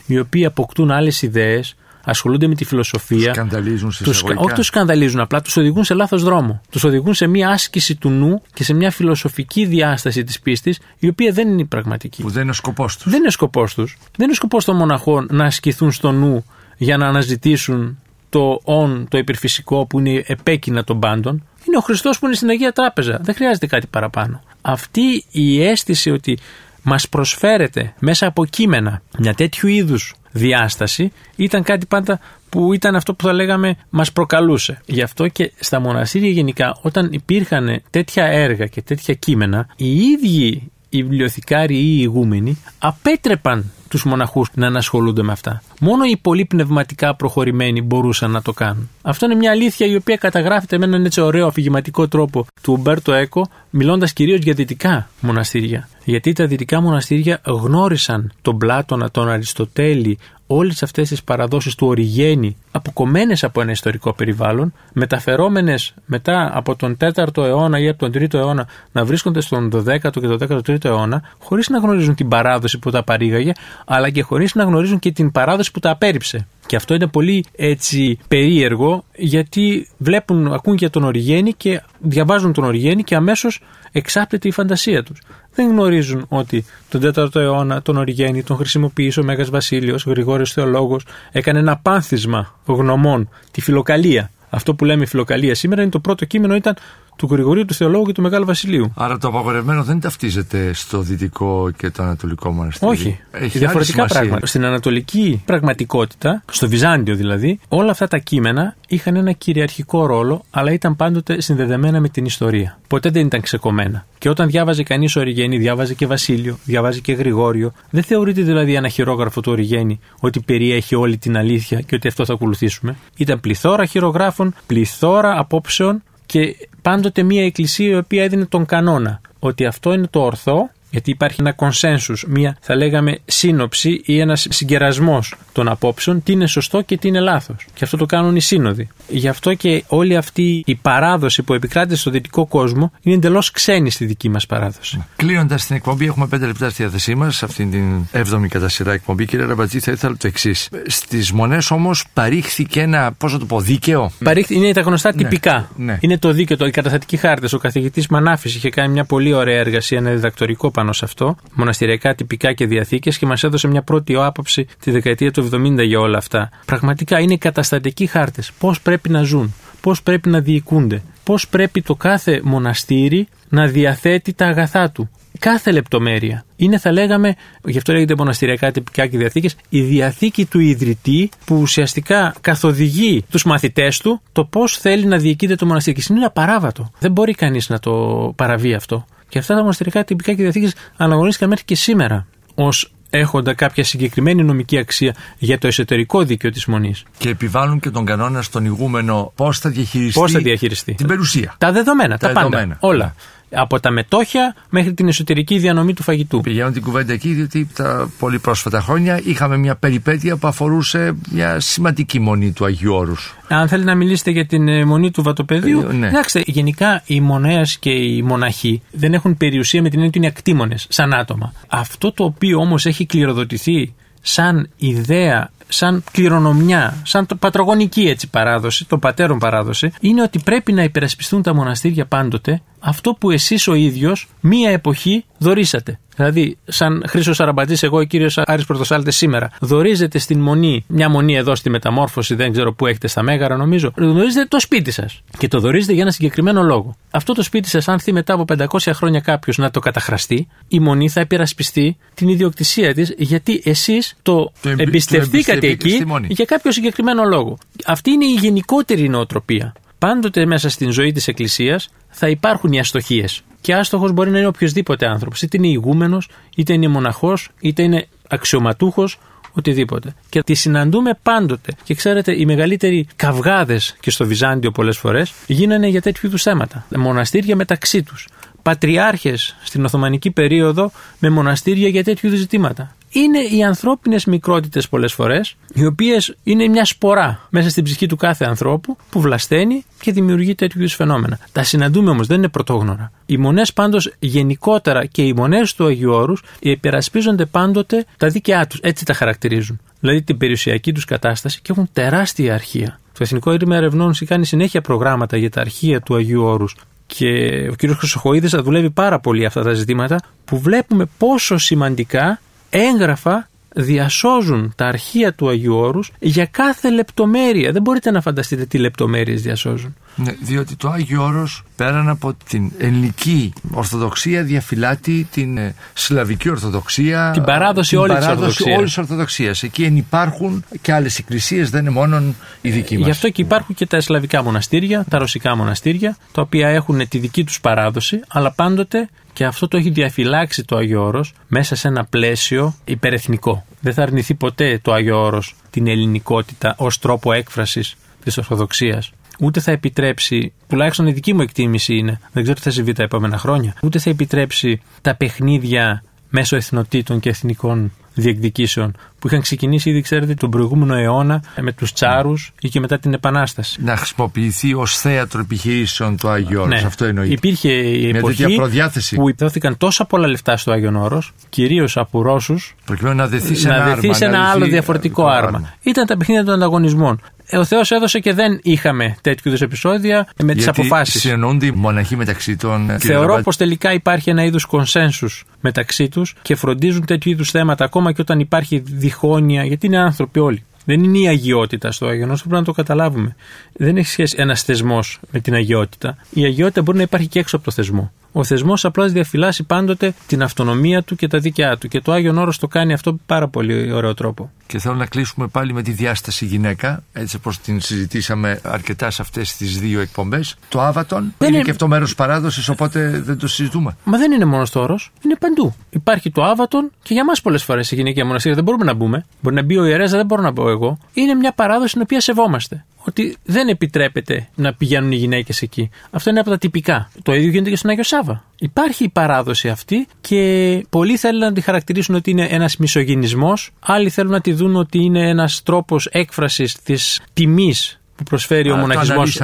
οι οποίοι αποκτούν άλλες ιδέες, ασχολούνται με τη φιλοσοφία. Τους σκανδαλίζουν σε τους, Όχι τους σκανδαλίζουν, απλά τους οδηγούν σε λάθος δρόμο. Τους οδηγούν σε μια άσκηση του νου και σε μια φιλοσοφική διάσταση της πίστης η οποία δεν είναι πραγματική. Που δεν είναι ο σκοπός τους. Δεν είναι σκοπός τους. Δεν είναι σκοπός των μοναχών να ασκηθούν στο νου για να αναζητήσουν το «ον», το υπερφυσικό που είναι επέκεινα των πάντων, είναι ο Χριστός που είναι στην Αγία Τράπεζα. Δεν χρειάζεται κάτι παραπάνω. Αυτή η αίσθηση ότι μας προσφέρεται μέσα από κείμενα μια τέτοιου είδους διάσταση ήταν κάτι πάντα που ήταν αυτό που θα λέγαμε μας προκαλούσε. Γι' αυτό και στα μοναστήρια γενικά όταν υπήρχαν τέτοια έργα και τέτοια κείμενα οι ίδιοι οι βιβλιοθηκάροι ή οι ηγούμενοι απέτρεπαν τους μοναχούς να ανασχολούνται με αυτά. Μόνο οι πολύ πνευματικά προχωρημένοι μπορούσαν να το κάνουν. Αυτό είναι μια αλήθεια η οποία καταγράφεται με έναν έτσι ωραίο αφηγηματικό τρόπο του Ουμπέρτο Έκο, μιλώντας κυρίως για δυτικά μοναστήρια. Γιατί τα δυτικά μοναστήρια γνώρισαν τον Πλάτωνα, τον Αριστοτέλη, όλες αυτές τις παραδόσεις του Οριγένη αποκομμένες από ένα ιστορικό περιβάλλον, μεταφερόμενες μετά από τον 4ο αιώνα ή από τον 3ο αιώνα να βρίσκονται στον 12ο και τον 13ο αιώνα, χωρίς να γνωρίζουν την παράδοση που τα παρήγαγε, αλλά και χωρίς να γνωρίζουν και την παράδοση που τα απέρριψε. Και αυτό είναι πολύ έτσι περίεργο γιατί βλέπουν, ακούν για τον Οριγένη και διαβάζουν τον Οριγένη και αμέσως εξάπτεται η φαντασία τους δεν γνωρίζουν ότι τον 4ο αιώνα τον Οριγένη τον χρησιμοποίησε ο Μέγας Βασίλειος, ο Γρηγόριος Θεολόγος, έκανε ένα πάνθισμα γνωμών, τη φιλοκαλία. Αυτό που λέμε φιλοκαλία σήμερα είναι το πρώτο κείμενο ήταν του Γρηγορίου του Θεολόγου και του Μεγάλου Βασιλείου. Άρα το απαγορευμένο δεν ταυτίζεται στο δυτικό και το ανατολικό μοναστήρι. Όχι. Έχει διαφορετικά πράγματα. Στην ανατολική πραγματικότητα, στο Βυζάντιο δηλαδή, όλα αυτά τα κείμενα είχαν ένα κυριαρχικό ρόλο, αλλά ήταν πάντοτε συνδεδεμένα με την ιστορία. Ποτέ δεν ήταν ξεκομμένα. Και όταν διάβαζε κανείς Οριγένη, διάβαζε και Βασίλειο, διάβαζε και Γρηγόριο, δεν θεωρείται δηλαδή ένα χειρόγραφο του Οριγένη ότι περιέχει όλη την αλήθεια και ότι αυτό θα ακολουθήσουμε. Ήταν πληθώρα χειρογράφων, πληθώρα απόψεων και πάντοτε μια εκκλησία η οποία έδινε τον κανόνα ότι αυτό είναι το ορθό Γιατί υπάρχει ένα consensus, μια θα λέγαμε σύνοψη ή ένας συγκερασμός των απόψεων, τι είναι σωστό και τι είναι λάθος. Και αυτό το κάνουν οι σύνοδοι. Γι' αυτό και όλη αυτή η παράδοση που επικράτησε στο δυτικό κόσμο είναι εντελώς ξένη στη δική μας παράδοση. Κλείνοντας την εκπομπή, έχουμε πέντε λεπτά στη διάθεσή μας, αυτήν την 7η κατά σειρά εκπομπή. Κύριε Ραμπατζή, θα ήθελα το εξής. Στις μονές όμως παρήχθηκε ένα, πώς να το πω, δίκαιο; Παρήχθη, είναι τα γνωστά Ναι, τυπικά. ναι. Είναι το δίκαιο, το, οι καταστατικοί χάρτες. Ο καθηγητής Μανάφης είχε κάνει μια πολύ ωραία εργασία, ένα διδακτορικό πάνω σε αυτό. Μοναστηριακά τυπικά και διαθήκες και μας έδωσε μια πρώτη άποψη τη δεκαετία του 70 για όλα αυτά. Πραγματικά είναι οι καταστατικοί χάρτες. Πώς πρέπει να ζουν, πώς πρέπει να διοικούνται, πώς πρέπει το κάθε μοναστήρι να διαθέτει τα αγαθά του. Κάθε λεπτομέρεια. Είναι, θα λέγαμε, γι' αυτό λέγεται μοναστηριακά τυπικά και διαθήκες, η διαθήκη του ιδρυτή που ουσιαστικά καθοδηγεί τους μαθητές του το πώς θέλει να διοικείται το μοναστήρι. Και είναι απαράβατο. Δεν μπορεί κανείς να το παραβεί αυτό. Και αυτά τα μοναστηριακά τυπικά και διαθήκε αναγνωρίστηκαν μέχρι και σήμερα ως έχοντα κάποια συγκεκριμένη νομική αξία για το εσωτερικό δίκαιο της μονής. Και επιβάλλουν και τον κανόνα στον ηγούμενο πώς θα διαχειριστεί, Πώς θα διαχειριστεί. την περιουσία. Τα δεδομένα, τα, Τα πάντα. δεδομένα. Όλα. Από τα μετόχια μέχρι την εσωτερική διανομή του φαγητού. Πηγαίνω την κουβέντα εκεί, διότι τα πολύ πρόσφατα χρόνια είχαμε μια περιπέτεια που αφορούσε μια σημαντική μονή του Αγίου Όρους. Αν θέλετε να μιλήσετε για την ε, μονή του βατοπεδίου, Ε, ναι. κοιτάξτε, γενικά οι μονέ και οι μοναχοί δεν έχουν περιουσία με την έννοια ότι είναι ακτήμονε, σαν άτομα. Αυτό το οποίο όμως έχει κληροδοτηθεί σαν ιδέα, σαν κληρονομιά, σαν το πατρογονική έτσι παράδοση, των πατέρων παράδοση, είναι ότι πρέπει να υπερασπιστούν τα μοναστήρια πάντοτε αυτό που εσείς ο ίδιος μία εποχή δωρήσατε. Δηλαδή, σαν Χρήσο Αραμπατζή, εγώ, ο κύριος Άρης Πρωτοσάλτε σήμερα, δωρίζετε στην μονή, μια μονή εδώ στη μεταμόρφωση, δεν ξέρω πού έχετε στα Μέγαρα, νομίζω, δωρίζετε το σπίτι σας. Και το δωρίζετε για ένα συγκεκριμένο λόγο. Αυτό το σπίτι σας, αν έρθει μετά από 500 χρόνια κάποιος να το καταχραστεί, η μονή θα υπερασπιστεί την ιδιοκτησία της, γιατί εσείς το, Το εμπι- εμπιστευτήκατε το εμπιστευτήκατε εκεί στη μονή. για κάποιο συγκεκριμένο λόγο. Αυτή είναι η γενικότερη νοοτροπία. Πάντοτε μέσα στην ζωή της Εκκλησίας θα υπάρχουν οι αστοχίες. Και άστοχος μπορεί να είναι οποιοδήποτε άνθρωπος. Είτε είναι ηγούμενος, είτε είναι μοναχός, είτε είναι αξιωματούχος, οτιδήποτε. Και τη συναντούμε πάντοτε. Και ξέρετε, οι μεγαλύτεροι καυγάδες και στο Βυζάντιο πολλές φορές γίνανε για τέτοιου είδους θέματα. Μοναστήρια μεταξύ τους. Πατριάρχες στην Οθωμανική περίοδο με μοναστήρια για τέτοιου είδους ζητήματα. Είναι οι ανθρώπινες μικρότητες πολλές φορές, οι οποίες είναι μια σπορά μέσα στην ψυχή του κάθε ανθρώπου που βλασταίνει και δημιουργεί τέτοιου είδους φαινόμενα. Τα συναντούμε όμως, δεν είναι πρωτόγνωρα. Οι μονές πάντως γενικότερα και οι μονές του Αγίου Όρους υπερασπίζονται πάντοτε τα δίκαιά τους. Έτσι τα χαρακτηρίζουν. Δηλαδή την περιουσιακή τους κατάσταση και έχουν τεράστια αρχεία. Το Εθνικό Ίδρυμα Ερευνών κάνει συνέχεια προγράμματα για τα αρχεία του Αγίου Όρους και ο κ. Χρυσοχοίδης θα δουλεύει πάρα πολύ αυτά τα ζητήματα που βλέπουμε πόσο σημαντικά έγγραφα διασώζουν τα αρχεία του Αγίου Όρους για κάθε λεπτομέρεια. Δεν μπορείτε να φανταστείτε τι λεπτομέρειες διασώζουν. Ναι, διότι το Άγιο Όρος πέραν από την ελληνική Ορθοδοξία διαφυλάτει την ε, Σλαβική Ορθοδοξία Την παράδοση την όλης της παράδοση Ορθοδοξίας. όλης της Ορθοδοξίας. Εκεί εν υπάρχουν και άλλες εκκλησίες, δεν είναι μόνο η δική μας. Γι' αυτό και υπάρχουν και τα σλαβικά μοναστήρια, τα ρωσικά μοναστήρια, τα οποία έχουν τη δική τους παράδοση, αλλά πάντοτε και αυτό το έχει διαφυλάξει το Άγιο Όρος μέσα σε ένα πλαίσιο υπερεθνικό. Δεν θα αρνηθεί ποτέ το Άγιο Όρος την ελληνικότητα ως τρόπο έκφρασης της Ορθοδοξίας. Ούτε θα επιτρέψει, τουλάχιστον η δική μου εκτίμηση είναι, δεν ξέρω τι θα συμβεί τα επόμενα χρόνια, ούτε θα επιτρέψει τα παιχνίδια μέσω εθνοτήτων και εθνικών διεκδικήσεων που είχαν ξεκινήσει ήδη, ξέρετε, τον προηγούμενο αιώνα με τους τσάρους ή και μετά την Επανάσταση. Να χρησιμοποιηθεί ως θέατρο επιχειρήσεων του Άγιο Όρος. Ναι. Αυτό εννοείται. Υπήρχε η Μια εποχή τέτοια προδιάθεση. που δόθηκαν τόσα πολλά λεφτά στο Άγιον Όρος, κυρίως από Ρώσους, Προκειμένου να δεθεί σε να ένα, δεθεί άρμα, σε να ένα δεθεί άλλο διαφορετικό άρμα. Ήταν τα παιχνίδια των ανταγωνισμών. Ε, Ο Θεός έδωσε και δεν είχαμε τέτοιου είδους επεισόδια με τις Γιατί αποφάσεις. συνεννοούνται οι μοναχοί μεταξύ των. ε, κύριε Θεωρώ Ραμπάτη. πως τελικά υπάρχει ένα είδους κονσένσους μεταξύ τους και φροντίζουν τέτοιου είδους θέματα ακόμα και όταν υπάρχει διχόνοια, γιατί είναι άνθρωποι όλοι. Δεν είναι η αγιότητα στο Άγιον Όρος, πρέπει να το καταλάβουμε. Δεν έχει σχέση ένας θεσμός με την αγιότητα. Η αγιότητα μπορεί να υπάρχει και έξω από το θεσμό. Ο θεσμός απλώς διαφυλάσσει πάντοτε την αυτονομία του και τα δίκαιά του. Και το Άγιον Όρος το κάνει αυτό με πάρα πολύ ωραίο τρόπο. Και θέλω να κλείσουμε πάλι με τη διάσταση γυναίκα, έτσι όπως την συζητήσαμε αρκετά σε αυτές τις δύο εκπομπές. Το Άβατον Δεν είναι είναι- και αυτό μέρος παράδοσης, οπότε δεν το συζητούμε. Μα δεν είναι μόνος στο όρος, είναι παντού. Υπάρχει το Άβατον και για μας πολλές φορές σε γυναικεία μοναστήρια δεν μπορούμε να μπούμε. Μπορεί να μπει ο ιερέας, δεν μπορώ να μπω εγώ. Είναι μια παράδοση την οποία σεβόμαστε. Ότι δεν επιτρέπεται να πηγαίνουν οι γυναίκες εκεί. Αυτό είναι από τα τυπικά. Το ίδιο γίνεται και στον Άγιο Σάβα. Υπάρχει η παράδοση αυτή και πολλοί θέλουν να τη χαρακτηρίσουν ότι είναι ένας μισογυνισμός, άλλοι θέλουν να τη δουν ότι είναι ένας τρόπος έκφρασης της τιμής που προσφέρει ο μοναχισμός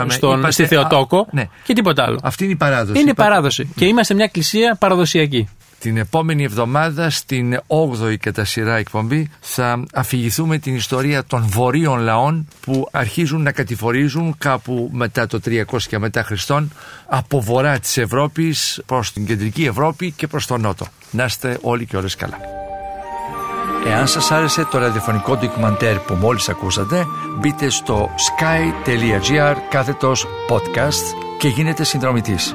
στη Θεοτόκο ναι. και τίποτα άλλο. Αυτή είναι η παράδοση. Είναι η παράδοση. Και είμαστε μια εκκλησία παραδοσιακή. Την επόμενη εβδομάδα στην 8η κατά σειρά εκπομπή θα αφηγηθούμε την ιστορία των βορείων λαών που αρχίζουν να κατηφορίζουν κάπου μετά το 300 και μετά Χριστόν από βορρά της Ευρώπης προς την κεντρική Ευρώπη και προς τον Νότο. Να είστε όλοι και όλες καλά. Εάν σας άρεσε το ραδιοφωνικό ντοκιμαντέρ που μόλις ακούσατε, μπείτε στο sky.gr κάθετος podcast και γίνετε συνδρομητής.